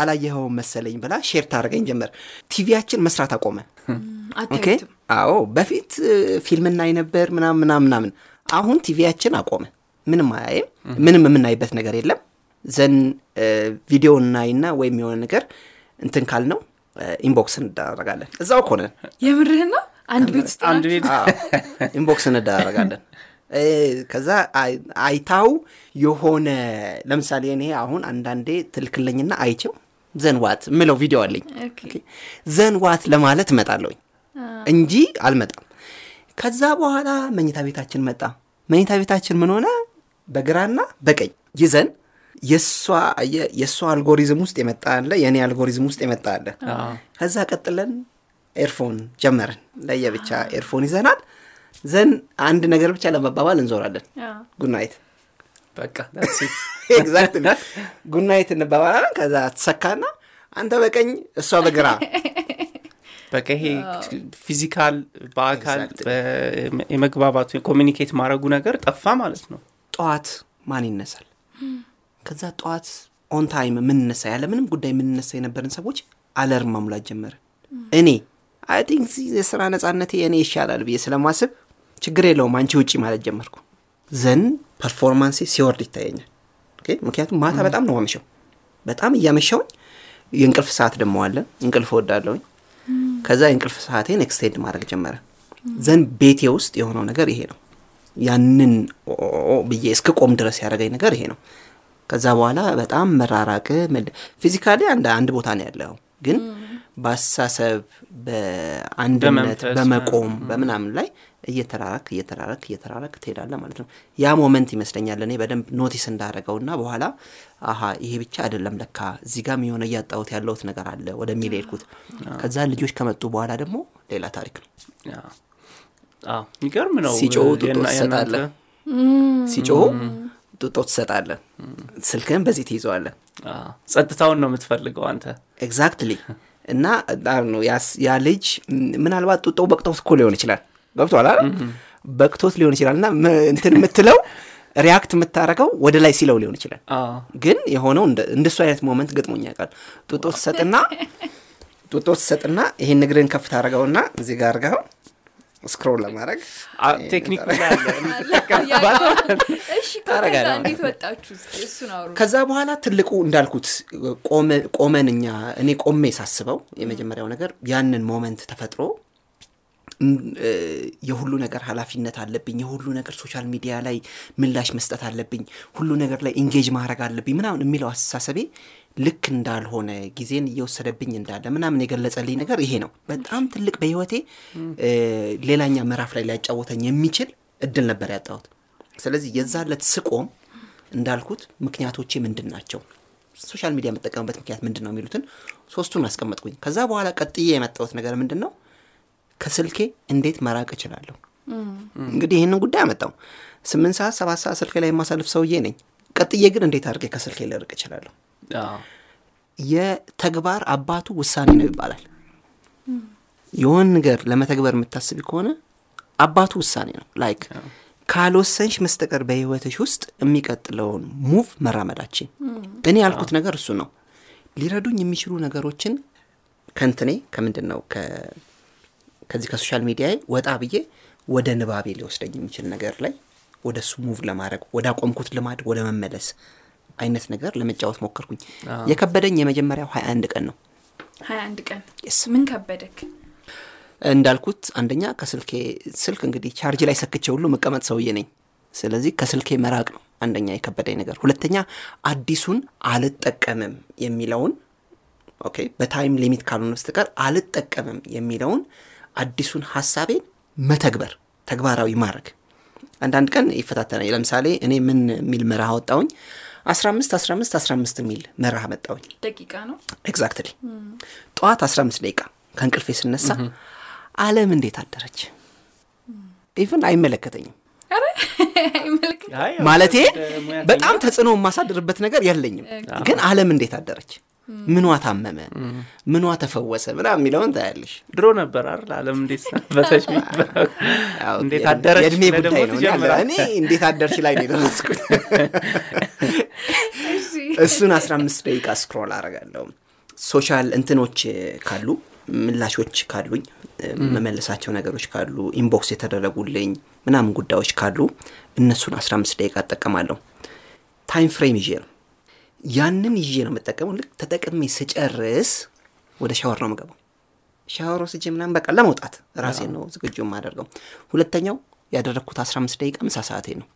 አላየኸውም መሰለኝ ብላ share ታደርገኝ ጀመር። TVያችን መስራት አቆመ። okay አታዩትም አዎ፣ በፊት ፊልም እናይ ነበር ምናምን ምናምን ምናምን። አሁን TVያችን አቆመ። ምንም አያይም፣ ምንም የምናይበት ነገር የለም። then video እናይና ወይም የሆነ ነገር እንትን ካልነው እ፣ inbox እንዳረጋለን። እዛው እኮ ነን። የምርህን ነው አንድ ቤት ውስጥ አንድ? ቤት አዎ፣ inbox እንዳረጋለን። እ፣ ከዛ አይ- አይታው የሆነ ለምሳሌ እኔ አሁን አንዳንዴ ትልክልኝና አይችው then what ምለው ቪዲዮ አለኝ then what ለማለት እመጣለሁኝ እንጂ አልመጣም። ከዛ በኋላ መኝታ ቤታችን መጣ። መኝታ ቤታችን ምን ሆነ? በግራና በቀኝ ይዘን የእሷ አልጎሪዝም ውስጥ የመጣ አለ፣ የእኔ አልጎሪዝም ውስጥ የመጣ አለ። አዎ። ከዛ ቀጥለን earphone ጀመርን። ለየብቻ earphone ይዘናል። then አንድ ነገር ብቻ ለመባባል እንዞራለን። good night በቃ that's it። exactly good night እንባባላለን። ከዛ ትሰካና አንተ በቀኝ እሷ በግራ በቃ ይሄ physical በአካል የመግባባቱ የ communicate ማድረጉ ነገር ጠፋ ማለት ነው ጠዋት ማን ይነሳል? ከዛ ጠዋት on time የምንነሳ ያለ ምንም ጉዳይ የምንነሳ የነበርን ሰዎች alarm ማሙላት ጀመረ። እኔ I think የስራ ነጻነቴ እኔ ይሻላል ብዬ ስለማስብ ችግር የለውም አንቺ ውጪ ማለት ጀመርኩ። then performance ኤ ሲወርድ ይታየኛል። ምክንያቱም ማታ በጣም ነው ማመሸው። በጣም እያመሸውኝ የእንቅልፍ ሰዓት ደግሞ አለ። እንቅልፍ እወዳለሁኝ። ከዛ የእንቅልፍ ሰዓቴን extend ማድረግ ጀመረ። then ቤቴ ውስጥ የሆነው ነገር ይሄ ነው። ያንን ብዬ እስክቆም ድረስ ያደረገኝ ነገር ይሄ ነው። ከዛ በኋላ በጣም መራራቅ physically አንድ ቦታ ነው ያለው፣ ግን በአስተሳሰብ በአንድነት በመቆም በምናምን ላይ እየተራራክ እየተራራክ እየተራራክ ትሄዳለህ ማለት ነው። ያ moment ይመስለኛል እኔ በደንብ notice እንዳደረገውና በኋላ አሀ ይሄ ብቻ አይደለም ለካ እዚህ ጋም የሆነ እያጣሁት ያለሁት ነገር አለ ወደሚል ሄድኩት። ከዛ ልጆች ከመጡ በኋላ ደግሞ ሌላ ታሪክ ነው። የሚገርም ነው። ሲጮሁ ጡጦ የእናንተ- ሲጮሁ ጡጦ ትሰጣለህ። ስልክህን በዚህ ትይዘዋለህ። አዎ፣ ጸጥታውን ነው የምትፈልገው አንተ? exactly እና ዳር ነው ያ ልጅ ምናልባት ጡጦው በቅቶት እኮ ሊሆን ይችላል። ገብቶሃል አይደል? በቅቶት ሊሆን ይችላል እና እንትን የምትለው react የምታደርገው ወደ ላይ ሲለው ሊሆን ይችላል። ግን የሆነው እንደ- እንደሱ አይነት moment ገጥሞኝ ያውቃል ጡጦ ትሰጥና ጡጦ ትሰጥና ይሄን እግርን ከፍ ታደርገውና እዚህ ጋር አድርገው scroll ለማድረግ ቴክኒክ ከዛ በኋላ ትልቁ እንዳልኩት ቆመ- ቆመን እኛ እኔ ቆሜ ሳስበው የመጀመሪያው ነገር ያንን moment ተፈጥሮ የሁሉ ነገር ኃላፊነት አለብኝ፣ የሁሉ ነገር social media ላይ ምላሽ መስጠት አለብኝ፣ ሁሉ ነገር ላይ engage ማድረግ አለብኝ ምናምን የሚለው አስተሳሰቤ ልክ እንዳልሆነ ጊዜን እየወሰደብኝ እንዳለ ምናምን የገለጸልኝ ነገር ይሄ ነው። በጣም ትልቅ በህይወቴ ሌላኛ ምዕራፍ ላይ ሊያጫወተኝ የሚችል እድል ነበር ያጣሁት። ስለዚህ የዛ ለት ስቆም እንዳልኩት ምክንያቶቼ ምንድን ናቸው፣ social media የምጠቀምበት ምክንያት ምንድን ነው የሚሉትን ሶስቱን አስቀመጥኩኝ። ከዛ በኋላ ቀጥዬ የመጣሁት ነገር ምንድን ነው ከስልኬ እንዴት መራቅ እችላለሁ? እንግዲህ ይህንን ጉዳይ አመጣው። ስምንት ሰዓት ሰባት ሰዓት ስልኬ ላይ የማሳልፍ ሰውዬ ነኝ። ቀጥዬ ግን እንዴት አድርጌ ከስልኬ ልርቅ እችላለሁ? የተግባር አባቱ ውሳኔ ነው ይባላል። የሆነ ነገር ለመተግበር የምታስቢ ከሆነ አባቱ ውሳኔ ነው። like ካልወሰንሽ በስተቀር በህይወትሽ ውስጥ የሚቀጥለውን move መራመዳችን እኔ ያልኩት ነገር እሱ ነው። ሊረዱኝ የሚችሉ ነገሮችን ከእንትኔ ከምንድን ነው ከዚህ ከ social media ወጣ ብዬ ወደ ንባቤ ሊወስደኝ የሚችል ነገር ላይ ወደ እሱ move ለማድረግ ወደ አቆምኩት ልማድ ወደ መመለስ አይነት ነገር ለመጫወት ሞከርኩኝ። የከበደኝ የመጀመሪያው ሀያ አንድ ቀን ነው። ሀያ አንድ ቀን. ምን ከበደክ? እንዳልኩት አንደኛ ከስልኬ ስልክ እንግዲህ ቻርጅ ላይ ሰክቼ ሁሉ መቀመጥ ሰውዬ ነኝ። ስለዚህ ከስልኬ መራቅ ነው አንደኛ የከበደኝ ነገር። ሁለተኛ አዲሱን አልጠቀምም የሚለውን okay በ time limit ካልሆነ በስተቀር አልጠቀምም የሚለውን አዲሱን ሀሳቤን መተግበር ተግባራዊ ማድረግ። አንዳንድ ቀን ይፈታተናል። ለምሳሌ እኔ ምን የሚል መርህ አወጣሁኝ 15 15 15 የሚል መርህ አወጣሁኝ ደቂቃ ነው? exactly ጠዋት 15 ደቂቃ ከእንቅልፌ ስነሳ አለም እንዴት አደረች? even አይመለከተኝም። ማለቴ በጣም ተጽዕኖ የማሳድርበት ነገር የለኝም። ግን አለም እንዴት አደረች ምኗ ታመመ? ምኗ ተፈወሰ? ምናምን የሚለውን ታያለሽ። ድሮ ነበር አይደል? አለም እንዴት ሰነበተች እንዴት አደረች የእድሜ ጉዳይ ነው። እኔ እንዴት አደርሽ ላይ ነው የደረስኩት። እሱን 15 ደቂቃ scroll አረጋለሁ social እንትኖች ካሉ ምላሾች ካሉኝ መመለሳቸው ነገሮች ካሉ inbox የተደረጉልኝ ምናምን ጉዳዮች ካሉ እነሱን 15 ደቂቃ እጠቀማለሁ። time frame ይዤ ነው ያንን ይዤ ነው የምጠቀመው። ልክ ተጠቅሜ ስጨርስ ወደ ሻወር ነው የምገባው። ሻወር ወስጄ ምናምን በቃ ለመውጣት ራሴን ነው ዝግጁ የማደርገው። ሁለተኛው ያደረግኩት 15 ደቂቃ ምሳ ሰዓቴ ነው።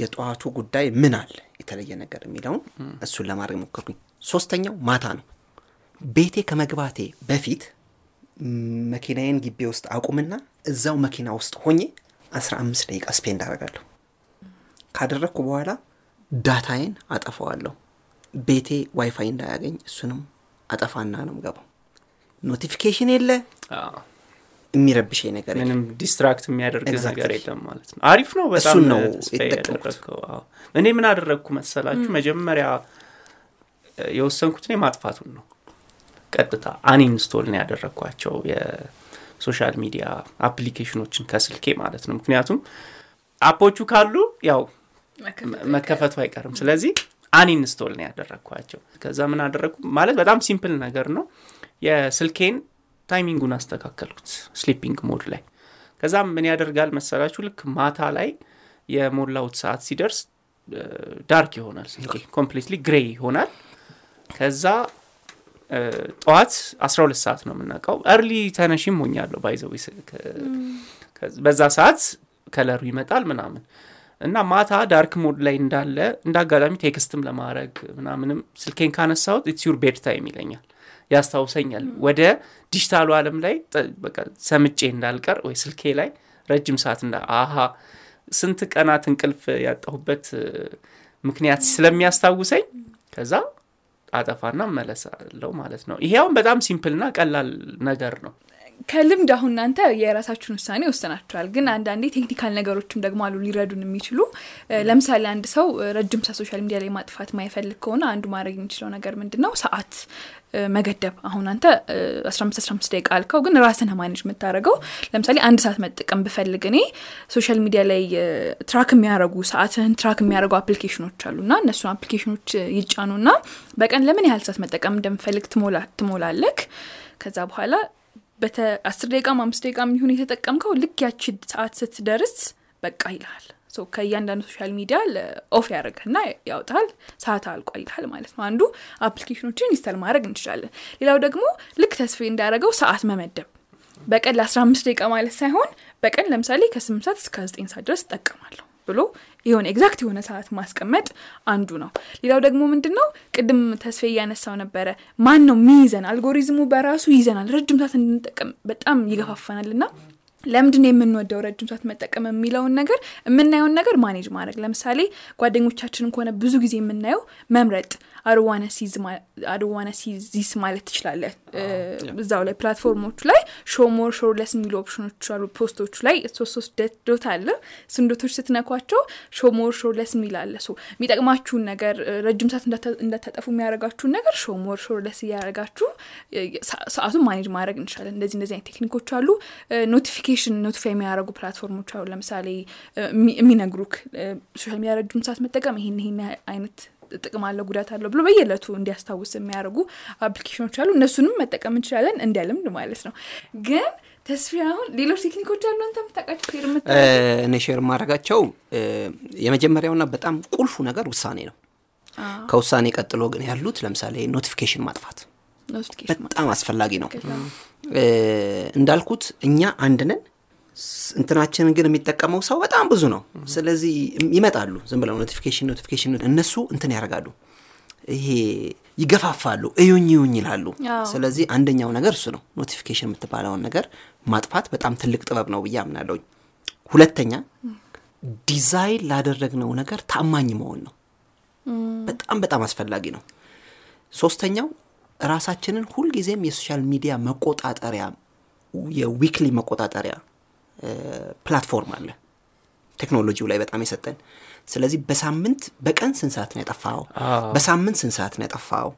የጠዋቱ ጉዳይ ምን አለ? የተለየ ነገር የሚለውን እሱን ለማድረግ ሞከርኩኝ። ሶስተኛው ማታ ነው። ቤቴ ከመግባቴ በፊት መኪናዬን ግቢ ውስጥ አቁምና እዛው መኪና ውስጥ ሆኜ 15 ደቂቃ spend አደርጋለሁ። ካደረግኩ በኋላ data ዬን አጠፋዋለሁ። ቤቴ ዋይፋይ እንዳያገኝ እሱንም አጠፋና ነው ምገባው notification የለ? አዎ። የሚረብሸኝ ነገር ምንም distract የሚያደርግ. ነገር የለም ማለት ነው። አሪፍ ነው በጣም ነው ያደረግከው። እኔ ምን አደረግኩ መሰላችሁ? መጀመሪያ የወሰንኩት እኔ ማጥፋቱን ነው። ቀጥታ uninstall ነው ያደረግኳቸው የ social media አፕሊኬሽኖችን ከስልኬ ማለት ነው። ምክንያቱም አፖቹ ካሉ ያው መከፈቱ አይቀርም። ስለዚህ uninstall ነው ያደረግኳቸው ከዛ ምን አደረግኩ ማለት በጣም simple ነገር ነው። የስልኬን timing ኡን አስተካከልኩት sleeping mode ላይ። ከዛም ምን ያደርጋል መሰላችሁ? ልክ ማታ ላይ የሞላሁት ሰዓት ሲደርስ dark ይሆናል ስልኬ completely gray ይሆናል። ከዛ ጠዋት 12 ሰዓት ነው የምናውቀው። early ተነሽም ሆኛለሁ by the way በዛ ሰዓት color ኡ ይመጣል ምናምን እና ማታ dark mode ላይ እንዳለ እንደ አጋጣሚ text ም ለማድረግ ምናምንም ስልኬን ካነሳሁት it's your bed time ይለኛል። ያስታውሰኛል። ወደ ዲጂታሉ አለም ላይ ሰምጬ እንዳልቀር ወይ ስልኬ ላይ ረጅም ሰዓት እንዳ አሀ ስንት ቀናት እንቅልፍ ያጣሁበት ምክንያት ስለሚያስታውሰኝ ከዛ አጠፋና መለሳለው ማለት ነው። ይሄ አሁን በጣም simple ና ቀላል ነገር ነው ከልምድ አሁን እናንተ የራሳችሁን ውሳኔ ወስናችኋል። ግን አንዳንዴ technical ነገሮችም ደግሞ አሉ ሊረዱን የሚችሉ። ለምሳሌ አንድ ሰው ረጅም ሰዓት social media ላይ ማጥፋት ማይፈልግ ከሆነ አንዱ ማድረግ የሚችለው ነገር ምንድን ነው ሰዓት መገደብ። አሁን አንተ አስራ አምስት አስራ አምስት ደቂቃ አልከው ግን ራስን manage የምታደርገው ለምሳሌ አንድ ሰዓት መጠቀም ብፈልግ እኔ social media ላይ track የሚያደርጉ ሰዓትህን track የሚያደርጉ አፕሊኬሽኖች አሉ እና እነሱን አፕሊኬሽኖች ይጫኑና በቀን ለምን ያህል ሰዓት መጠቀም እንደምፈልግ ትሞላ- ትሞላለህ። ከዛ በኋላ አስር ደቂቃም አምስት ደቂቃ የሚሆን የተጠቀምከው ልክ ያቺ ሰዓት ስትደርስ በቃ ይልሃል። ከእያንዳንዱ social media off ያደርግህና ያውጣል ሰዓት አልቋል ይልሃል ማለት ነው። አንዱ አፕሊኬሽኖችን install ማድረግ እንችላለን። ሌላው ደግሞ ልክ ተስፌ እንዳደረገው ሰዓት መመደብ። በቀን ለ15 ደቂቃ ማለት ሳይሆን በቀን ለምሳሌ ከ8 ሰዓት እስከ 9 ሰዓት ድረስ እጠቀማለሁ ብሎ የሆነ exact የሆነ ሰዓት ማስቀመጥ አንዱ ነው። ሌላው ደግሞ ምንድን ነው ቅድም ተስፌ እያነሳው ነበረ። ማን ነው ሚይዘን አልጎሪዝሙ በራሱ ይዘናል ረጅም ሰዓት እንድንጠቀም በጣም ይገፋፈናል እና ለምንድን የምንወደው ረጅም ሰዓት መጠቀም የሚለውን ነገር? የምናየውን ነገር manage ማድረግ። ለምሳሌ ጓደኞቻችንን ከሆነ ብዙ ጊዜ የምናየው መምረጥ advantages ማለት ትችላለህ. እዛው ላይ ፕላትፎርሞቹ ላይ show more show less የሚሉ ኦፕሽኖች አሉ። ፖስቶቹ ላይ ሶስት ሶስት dot አለ። እሱን ዶቶች ስትነኳቸው show more show less የሚል አለ። so የሚጠቅማችሁን ነገር ረጅም ሰዓት እንዳታጠፉ የሚያደርጋችሁን ነገር show more show less እያደረጋችሁ ሰአቱን manage ማድረግ እንችላለን። እንደዚህ እንደዚህ አይነት ቴክኒኮች አሉ። notification notify የሚያደርጉ ፕላትፎርሞች አሉ። ለምሳሌ የሚነግሩህ social media ረጅም ሰዓት መጠቀም ይሄን ይሄን አይነት ጥቅም አለው ጉዳት አለው ብሎ በየእለቱ እንዲያስታውስ የሚያደርጉ አፕሊኬሽኖች አሉ። እነሱንም መጠቀም እንችላለን እንደ ልምድ ማለት ነው። ግን ተስፋ አሁን ሌሎች ቴክኒኮች አሉ አንተ የምታውቃቸው ሼር እኔ ሼር ማድረጋቸው የመጀመሪያውና በጣም ቁልፉ ነገር ውሳኔ ነው። ከውሳኔ ቀጥሎ ግን ያሉት ለምሳሌ notification ማጥፋት በጣም አስፈላጊ ነው። እንዳልኩት እኛ አንድ ነን እንትናችንን ግን የሚጠቀመው ሰው በጣም ብዙ ነው። ስለዚህ ይመጣሉ። ዝም ብለው notification notification እነሱ እንትን ያደርጋሉ። ይሄ ይገፋፋሉ። እዩኝ እዩኝ ይላሉ። ስለዚህ አንደኛው ነገር እሱ ነው። notification የምትባለውን ነገር ማጥፋት በጣም ትልቅ ጥበብ ነው ብዬ አምናለሁኝ። ሁለተኛ ዲዛይን ላደረግነው ነገር ታማኝ መሆን ነው። በጣም በጣም አስፈላጊ ነው። ሶስተኛው ራሳችንን ሁልጊዜም የ social media መቆጣጠሪያ የ weekly መቆጣጠሪያ platform አለ። ቴክኖሎጂው ላይ በጣም የሰጠን። ስለዚህ በሳምንት በቀን ስንት ሰዓት ነው ያጠፋው በሳምንት ስንት ሰዓት ነው ያጠፋው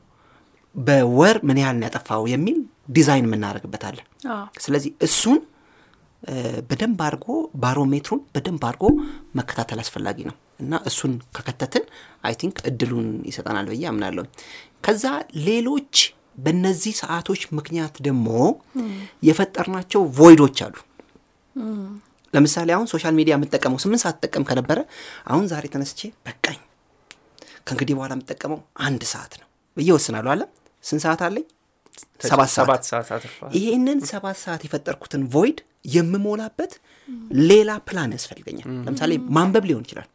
በወር ምን ያህል ነው ያጠፋው የሚል ዲዛይን የምናደርግበታለን ስለዚህ እሱን በደንብ አድርጎ ባሮሜትሩን በደንብ አድርጎ መከታተል አስፈላጊ ነው። እና እሱን ከከተትን I think እድሉን ይሰጠናል ብዬ አምናለሁ ከዛ ሌሎች በእነዚህ ሰዓቶች ምክንያት ደግሞ የፈጠርናቸው ቮይዶች አሉ ለምሳሌ አሁን social media የምጠቀመው ስምንት ሰዓት ጠቀም ከነበረ አሁን ዛሬ ተነስቼ በቃኝ። ከእንግዲህ በኋላ የምጠቀመው አንድ ሰዓት ነው ብዬ ወስናለሁ አለ ስንት ሰዓት አለኝ? ሰባት ሰዓት። ይሄንን ሰባት ሰዓት የፈጠርኩትን void የምሞላበት ሌላ ፕላን ያስፈልገኛል። ለምሳሌ ማንበብ ሊሆን ይችላል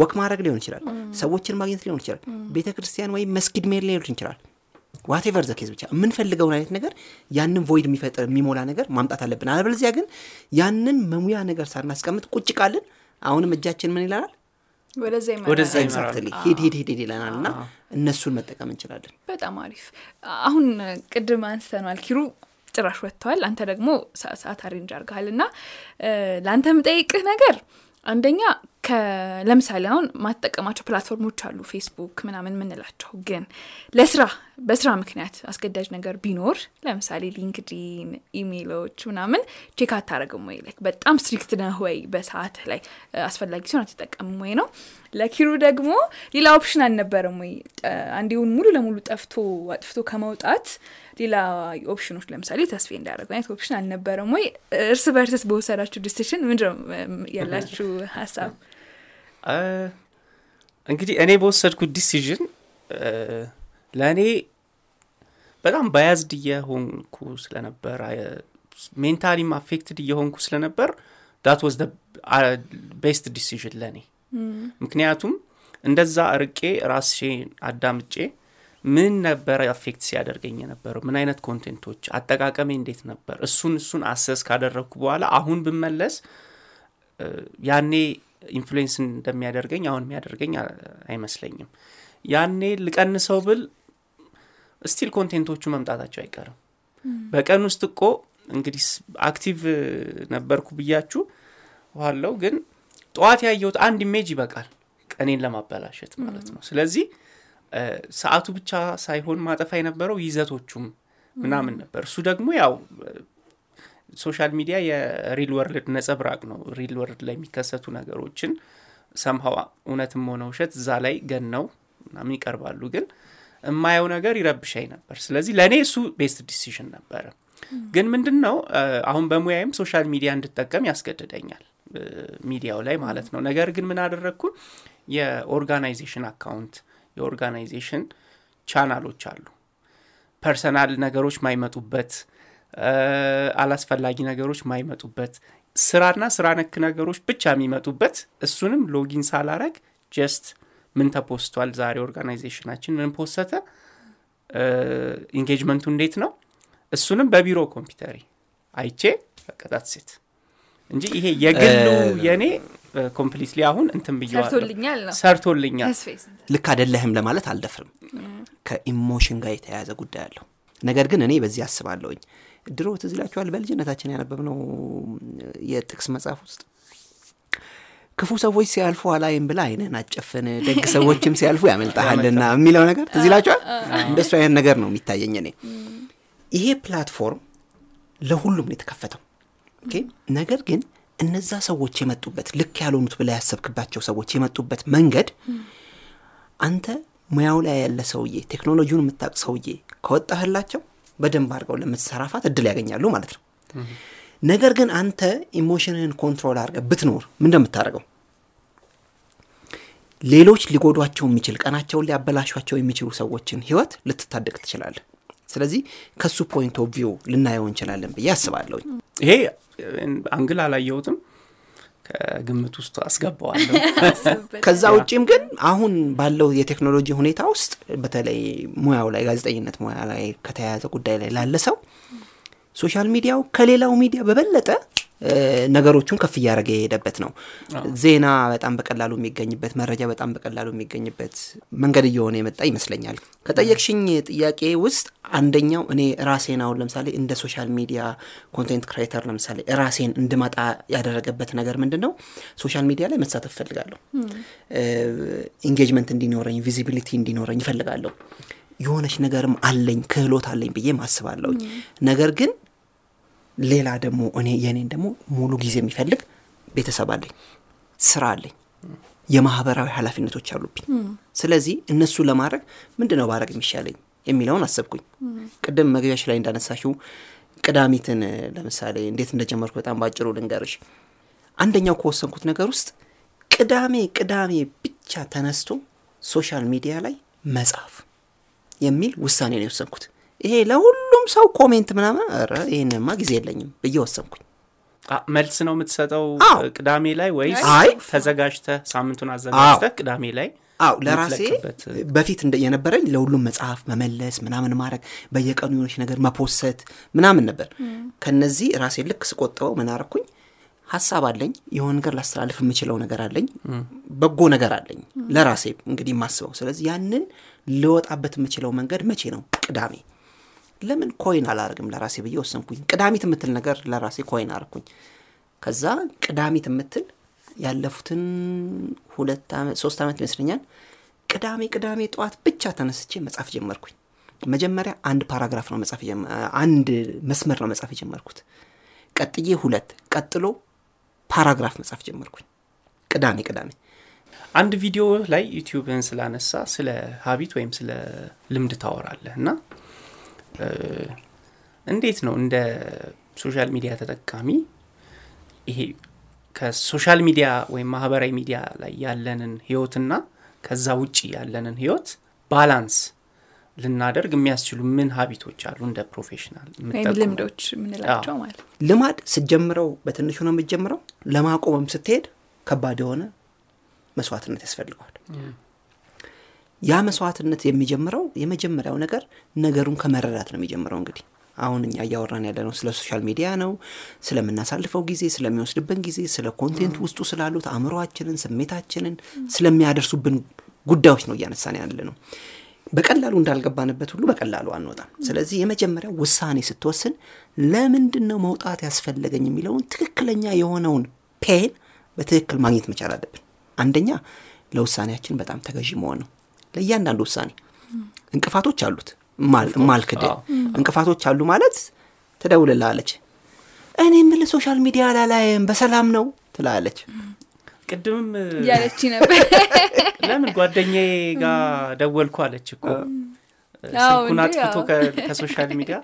walk ማድረግ ሊሆን ይችላል ሰዎችን ማግኘት ሊሆን ይችላል ቤተ ክርስቲያን ወይም መስጊድ መሄድ ሊሆን ይችላል whatever the case ብቻ የምንፈልገውን አይነት ነገር ያንን void የሚፈጥር የሚሞላ ነገር ማምጣት አለብን። አለበለዚያ ግን ያንን መሙያ ነገር ሳናስቀምጥ ቁጭ ካልን አሁንም እጃችን ምን ይላል ወደዛ ሂድ ሂድ ሂድ ይለናል እና እነሱን መጠቀም እንችላለን። በጣም አሪፍ። አሁን ቅድም አንስተናል ኪሩ ጭራሽ ወጥተዋል አንተ ደግሞ ሰዓት arrange አርገሃል እና ለአንተ የምጠይቅህ ነገር አንደኛ ለምሳሌ አሁን ማትጠቀማቸው ፕላትፎርሞች አሉ ፌስቡክ ምናምን የምንላቸው ግን ለስራ በስራ ምክንያት አስገዳጅ ነገር ቢኖር ለምሳሌ ሊንክዲን ኢሜይሎች ምናምን check አታረግም ወይ? like በጣም strict ነህ ወይ? በሰዓት ላይ አስፈላጊ ሲሆን አትጠቀምም ወይ ነው። ለኪሩ ደግሞ ሌላ option አልነበረም ወይ? አንዴውን ሙሉ ለሙሉ ጠፍቶ አጥፍቶ ከመውጣት ሌላ ኦፕሽኖች ለምሳሌ ተስፌ እንዳደረገው አይነት option አልነበረም ወይ? እርስ በርስስ በወሰዳችሁ decision ምንድነው ያላችሁ ሀሳብ እንግዲህ እኔ በወሰድኩት decision ለእኔ በጣም biased እየሆንኩ ስለነበር mentally ም affected እየሆንኩ ስለነበር that was best decision ለእኔ። ምክንያቱም እንደዛ እርቄ ራሴን አዳምጬ ምን ነበረ affect ሲያደርገኝ የነበረው? ምን አይነት content ኦች አጠቃቀሜ እንዴት ነበር? እሱን እሱን assess ካደረግኩ በኋላ አሁን ብመለስ ያኔ influence እንደሚያደርገኝ አሁን የሚያደርገኝ አይመስለኝም። ያኔ ልቀንሰው ብል still content ኦቹ መምጣታቸው አይቀርም። በቀን ውስጥ እኮ እንግዲህ active ነበርኩ ብያችሁ ዋለሁ ግን ጠዋት ያየሁት አንድ image ይበቃል ቀኔን ለማበላሸት ማለት ነው። ስለዚህ ሰዓቱ ብቻ ሳይሆን ማጠፋ የነበረው ይዘቶቹም ምናምን ነበር። እሱ ደግሞ ያው social media የ real world ነጸብራቅ ነው። real world ላይ የሚከሰቱ ነገሮችን ሰምሀው እውነትም ሆነ ውሸት እዛ ላይ ገነው ምናምን ይቀርባሉ። ግን የማየው ነገር ይረብሸኝ ነበር። ስለዚህ ለእኔ እሱ best decision ነበረ። ግን ምንድን ነው አሁን በሙያም social media እንድጠቀም ያስገድደኛል። ሚዲያው ላይ ማለት ነው። ነገር ግን ምን አደረግኩ የ organization account የ organization channel ኦች አሉ። personal ነገሮች ማይመጡበት አላስፈላጊ ነገሮች ማይመጡበት ስራና ስራ ነክ ነገሮች ብቻ የሚመጡበት እሱንም login ሳላረግ just ምን ተ post ቷል ዛሬ organization ኣችን ምን post ተ engagement ኡ እንዴት ነው? እሱንም በቢሮ ኮምፒውተር አይቼ በቀጣት ሴት እንጂ ይሄ የግሉ የኔ completely አሁን እንትን ብየዋለሁ ሰርቶልኛል ነው። ሰርቶልኛል። ተስፋዬ ልክ አደለህም ለማለት አልደፍርም። ከ emotion ጋር የተያያዘ ጉዳይ አለው። ነገር ግን እኔ በዚህ አስባለሁኝ ድሮ ትዝ ይላችኋል? በልጅነታችን ያነበብነው የጥቅስ መጽሐፍ ውስጥ ክፉ ሰዎች ሲያልፉ አላይም ብለህ አይንህን አጨፍን ደግ ሰዎችም ሲያልፉ ያመልጣሃልና የሚለው ነገር ትዝ ይላችኋል? እንደሱ አይነት ነገር ነው የሚታየኝ እኔ። ይሄ platform ለሁሉም ነው የተከፈተው? ነገር ግን እነዛ ሰዎች የመጡበት ልክ ያልሆኑት ብለህ ያሰብክባቸው ሰዎች የመጡበት መንገድ አንተ ሙያው ላይ ያለ ሰውዬ ቴክኖሎጂውን የምታውቅ ሰውዬ ከወጣህላቸው በደንብ አድርገው ለምትሰራፋት እድል ያገኛሉ ማለት ነው። ነገር ግን አንተ emotion ህን control አድርገህ ብትኖር ምን እንደምታደርገው ሌሎች ሊጎዷቸው የሚችል ቀናቸውን ሊያበላሿቸው የሚችሉ ሰዎችን ህይወት ልትታደግ ትችላለህ። ስለዚህ ከሱ point of view ልናየው እንችላለን ብዬ አስባለሁኝ። ይሄ angle አላየሁትም ከግምት ውስጥ አስገባዋለሁ። ከዛ ውጪም ግን አሁን ባለው የቴክኖሎጂ ሁኔታ ውስጥ በተለይ ሙያው ላይ ጋዜጠኝነት ሙያ ላይ ከተያያዘ ጉዳይ ላይ ላለ ሰው social media ው ከሌላው ሚዲያ በበለጠ ነገሮቹን ከፍ እያደረገ የሄደበት ነው። ዜና በጣም በቀላሉ የሚገኝበት መረጃ በጣም በቀላሉ የሚገኝበት መንገድ እየሆነ የመጣ ይመስለኛል። ከጠየቅሽኝ ጥያቄ ውስጥ አንደኛው እኔ ራሴን አሁን ለምሳሌ እንደ social media content creator ለምሳሌ ራሴን እንድመጣ ያደረገበት ነገር ምንድን ነው social media ላይ መሳተፍ እፈልጋለሁ። engagement እንዲኖረኝ visibility እንዲኖረኝ እፈልጋለሁ የሆነች ነገርም አለኝ ክህሎት አለኝ ብዬ አስባለሁ ነገር ግን ሌላ ደግሞ እኔ የእኔን ደግሞ ሙሉ ጊዜ የሚፈልግ ቤተሰብ አለኝ ስራ አለኝ የማህበራዊ ኃላፊነቶች አሉብኝ። ስለዚህ እነሱ ለማድረግ ምንድን ነው ባረግ የሚሻለኝ የሚለውን አሰብኩኝ። ቅድም መግቢያሽ ላይ እንዳነሳሽው ቅዳሚትን ለምሳሌ እንዴት እንደጀመርኩ በጣም ባጭሩ ልንገርሽ። አንደኛው ከወሰንኩት ነገር ውስጥ ቅዳሜ ቅዳሜ ብቻ ተነስቶ social media ላይ መጻፍ የሚል ውሳኔ ነው የወሰንኩት ይሄ ለሁሉም ሰው comment ምናምን ኧረ ይህንማ ጊዜ የለኝም ብዬ ወሰንኩኝ። አ፣ መልስ ነው የምትሰጠው አዎ። ቅዳሜ ላይ ወይስ አይ። ተዘጋጅተህ ሳምንቱን አዘጋጅተህ ቅዳሜ ላይ አዎ ለራሴ በፊት እንደ የነበረኝ ለሁሉም መጽሐፍ መመለስ ምናምን ማድረግ በየቀኑ የሆነች ነገር መፖሰት ምናምን ነበር። ከነዚህ ራሴ ልክ ስቆጥበው ምን አረኩኝ ሀሳብ አለኝ የሆነ ነገር ላስተላልፍ የምችለው ነገር አለኝ በጎ ነገር አለኝ ለራሴ እንግዲህ የማስበው። ስለዚህ ያንን ልወጣበት የምችለው መንገድ መቼ ነው? ቅዳሜ ለምን ኮይን አላረግም ለራሴ ብዬ ወሰንኩኝ። ቅዳሚት የምትል ነገር ለራሴ ኮይን አረኩኝ ከዛ ቅዳሚት የምትል ያለፉትን ሶስት ዓመት ይመስለኛል ቅዳሜ ቅዳሜ ጠዋት ብቻ ተነስቼ መጻፍ ጀመርኩኝ። መጀመሪያ አንድ paragraph ነው መጻፍ አንድ መስመር ነው መጻፍ የጀመርኩት። ቀጥዬ ሁለት ቀጥሎ paragraph መጻፍ ጀመርኩኝ። ቅዳሜ ቅዳሜ። አንድ ቪዲዮ ላይ ዩቲዩብን ስላነሳ ስለ habit ወይም ስለ ልምድ ታወራለህ እና እንዴት ነው እንደ social media ተጠቃሚ? ይሄ ከ social media ወይም ማህበራዊ ሚዲያ ላይ ያለንን ህይወትና ከዛ ውጭ ያለንን ህይወት balance ልናደርግ የሚያስችሉ ምን habit ኦች አሉ? እንደ professional? ልምዶች የምንላቸው ማለት ነው። ልማድ ስትጀምረው በትንሹ ነው የምትጀምረው? ለማቆምም ስትሄድ ከባድ የሆነ መስዋዕትነት ያስፈልገዋል ያ መስዋዕትነት የሚጀምረው የመጀመሪያው ነገር ነገሩን ከመረዳት ነው የሚጀምረው እንግዲህ። አሁን እኛ እያወራን ያለ ነው ስለ social media ነው ስለምናሳልፈው ጊዜ ስለሚወስድብን ጊዜ ስለ content ውስጡ ስላሉት አእምሮአችንን ስሜታችንን ስለሚያደርሱብን ጉዳዮች ነው እያነሳን ያለ ነው በቀላሉ እንዳልገባንበት ሁሉ በቀላሉ አንወጣም። ስለዚህ የመጀመሪያው ውሳኔ ስትወስን ለምንድን ነው መውጣት ያስፈለገኝ የሚለውን ትክክለኛ የሆነውን pain በትክክል ማግኘት መቻል አለብን። አንደኛ ለውሳኔያችን በጣም ተገዢ መሆን ነው ለእያንዳንዱ ውሳኔ። እንቅፋቶች አሉት። ማል- ማልክድ እንቅፋቶች አሉ ማለት ትደውልላለች እኔ የምልህ social media ላላይም በሰላም ነው ትላለች። ቅድምም እያለች ነበር። ለምን ጓደኛዬ ጋር ደወልኩ አለች እኮ። አዎ፣ ስልኩን አጥፍቶ ከ social media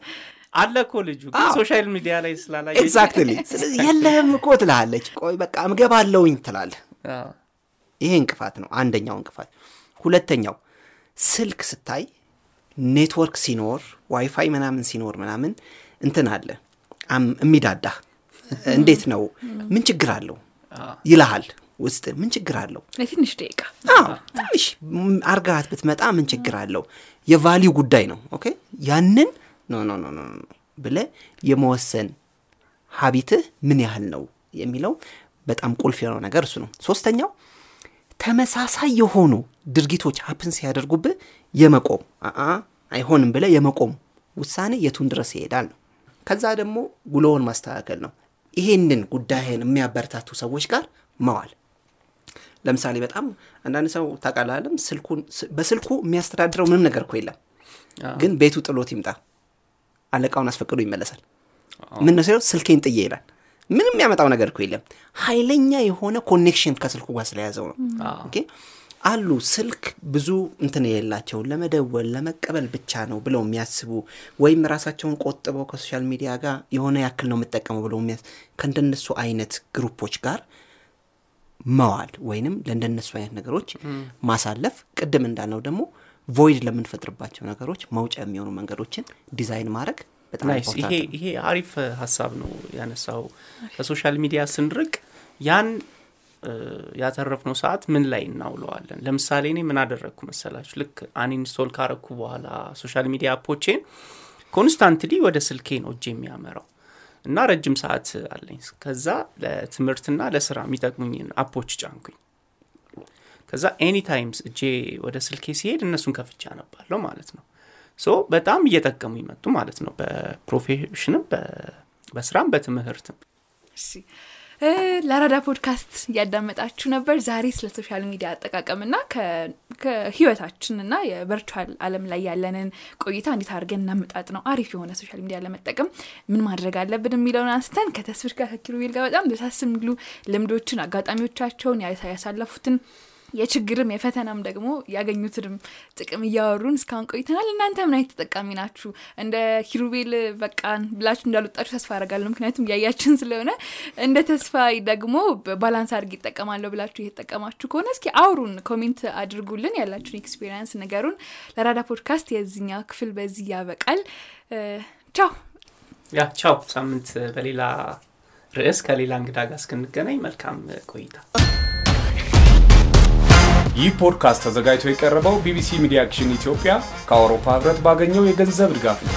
አለ እኮ ልጁ social media ላይ ስላላየ exactly ስለዚህ የለህም እኮ ትላለች። ቆይ በቃ እምገባለሁኝ ትላለህ። አዎ። ይሄ እንቅፋት ነው አንደኛው እንቅፋት ሁለተኛው ስልክ ስታይ ኔትወርክ ሲኖር ዋይፋይ ምናምን ሲኖር ምናምን እንትን አለ። የሚዳዳህ እንዴት ነው? ምን ችግር አለው? ይልሃል ውስጥ ምን ችግር አለው? ለትንሽ ደቂቃ። ትንሽ አርጋት ብትመጣ ምን ችግር አለው? የ value ጉዳይ ነው። okay? ያንን no no no no no ብለ የመወሰን habit ህ ምን ያህል ነው የሚለው በጣም ቁልፍ የሆነው ነገር እሱ ነው። ሶስተኛው ተመሳሳይ የሆኑ ድርጊቶች ሀፕን ሲያደርጉብህ የመቆም አአ አይሆንም ብለህ የመቆም ውሳኔ የቱን ድረስ ይሄዳል ነው። ከዛ ደግሞ ጉሎውን ማስተካከል ነው። ይሄንን ጉዳይን የሚያበረታቱ ሰዎች ጋር መዋል። ለምሳሌ በጣም አንዳንድ ሰው ታውቃለህ በስልኩ የሚያስተዳድረው ምንም ነገር እኮ የለም። ግን ቤቱ ጥሎት ይምጣ። አለቃውን አስፈቅዶ ይመለሳል። ምን ነው ስልኬን ጥዬ ይላል ምንም የሚያመጣው ነገር እኮ የለም። ኃይለኛ የሆነ connection ከስልኩ ጋር ስለያዘው ነው። okay? አሉ ስልክ ብዙ እንትን የሌላቸውን ለመደወል ለመቀበል ብቻ ነው ብለው የሚያስቡ ወይም ራሳቸውን ቆጥበው ከ social media ጋር የሆነ ያክል ነው የምጠቀመው ብለው የሚያስ ከእንደነሱ አይነት group ኦች ጋር መዋል ወይንም ለእንደነሱ አይነት ነገሮች ማሳለፍ። ቅድም እንዳልነው ደግሞ void ለምንፈጥርባቸው ነገሮች መውጫ የሚሆኑ መንገዶችን ዲዛይን ማድረግ በጣም ይሄ ይሄ አሪፍ ሀሳብ ነው ያነሳው። ከ social media ስንርቅ ያን ያተረፍነው ሰዓት ምን ላይ እናውለዋለን? ለምሳሌ እኔ ምን አደረግኩ መሰላችሁ? ልክ uninstall ካረግኩ በኋላ social media app ኦቼን constantly ወደ ስልኬ ነው እጅ የሚያመራው። እና ረጅም ሰዓት አለኝ። ከዛ ለትምህርትና ለስራ የሚጠቅሙኝን app ኦች ጫንኩኝ። ከዛ any times እጄ ወደ ስልኬ ሲሄድ እነሱን ከፍቻ አነባለሁ ማለት ነው በጣም እየጠቀሙ ይመጡ ማለት ነው። በ profession ም በስራም በትምህርትም። ለአራዳ ፖድካስት እያዳመጣችሁ ነበር። ዛሬ ስለ social media አጠቃቀምና ከህይወታችንና የ virtual አለም ላይ ያለንን ቆይታ እንዴት አድርገን እናመጣጥ ነው አሪፍ የሆነ social media ለመጠቀም ምን ማድረግ አለብን የሚለውን አንስተን ከተስፍር ጋር ከኪሩቤል ጋር በጣም ደሳስ የሚሉ ልምዶችን አጋጣሚዎቻቸውን ያሳ- ያሳለፉትን የችግርም የፈተናም ደግሞ ያገኙትንም ጥቅም እያወሩን እስካሁን ቆይተናል። እናንተ ምን አይነት ተጠቃሚ ናችሁ? እንደ ኪሩቤል በቃን ብላችሁ እንዳልወጣችሁ ተስፋ አደርጋለሁ። ምክንያቱም እያያችን ስለሆነ እንደ ተስፋ ደግሞ balance አድርግ ይጠቀማለሁ ብላችሁ እየተጠቀማችሁ ከሆነ እስኪ አውሩን comment አድርጉልን። ያላችሁን experience ነገሩን ለራዳ ፖድካስት የዚህኛው ክፍል በዚህ ያበቃል። ቻው። ያ ቻው። ሳምንት በሌላ ርዕስ ከሌላ እንግዳ ጋር እስክንገናኝ መልካም ቆይታ ይህ ፖድካስት ተዘጋጅቶ የቀረበው BBC Media Action ኢትዮጵያ ከአውሮፓ ህብረት ባገኘው የገንዘብ ድጋፍ ነው።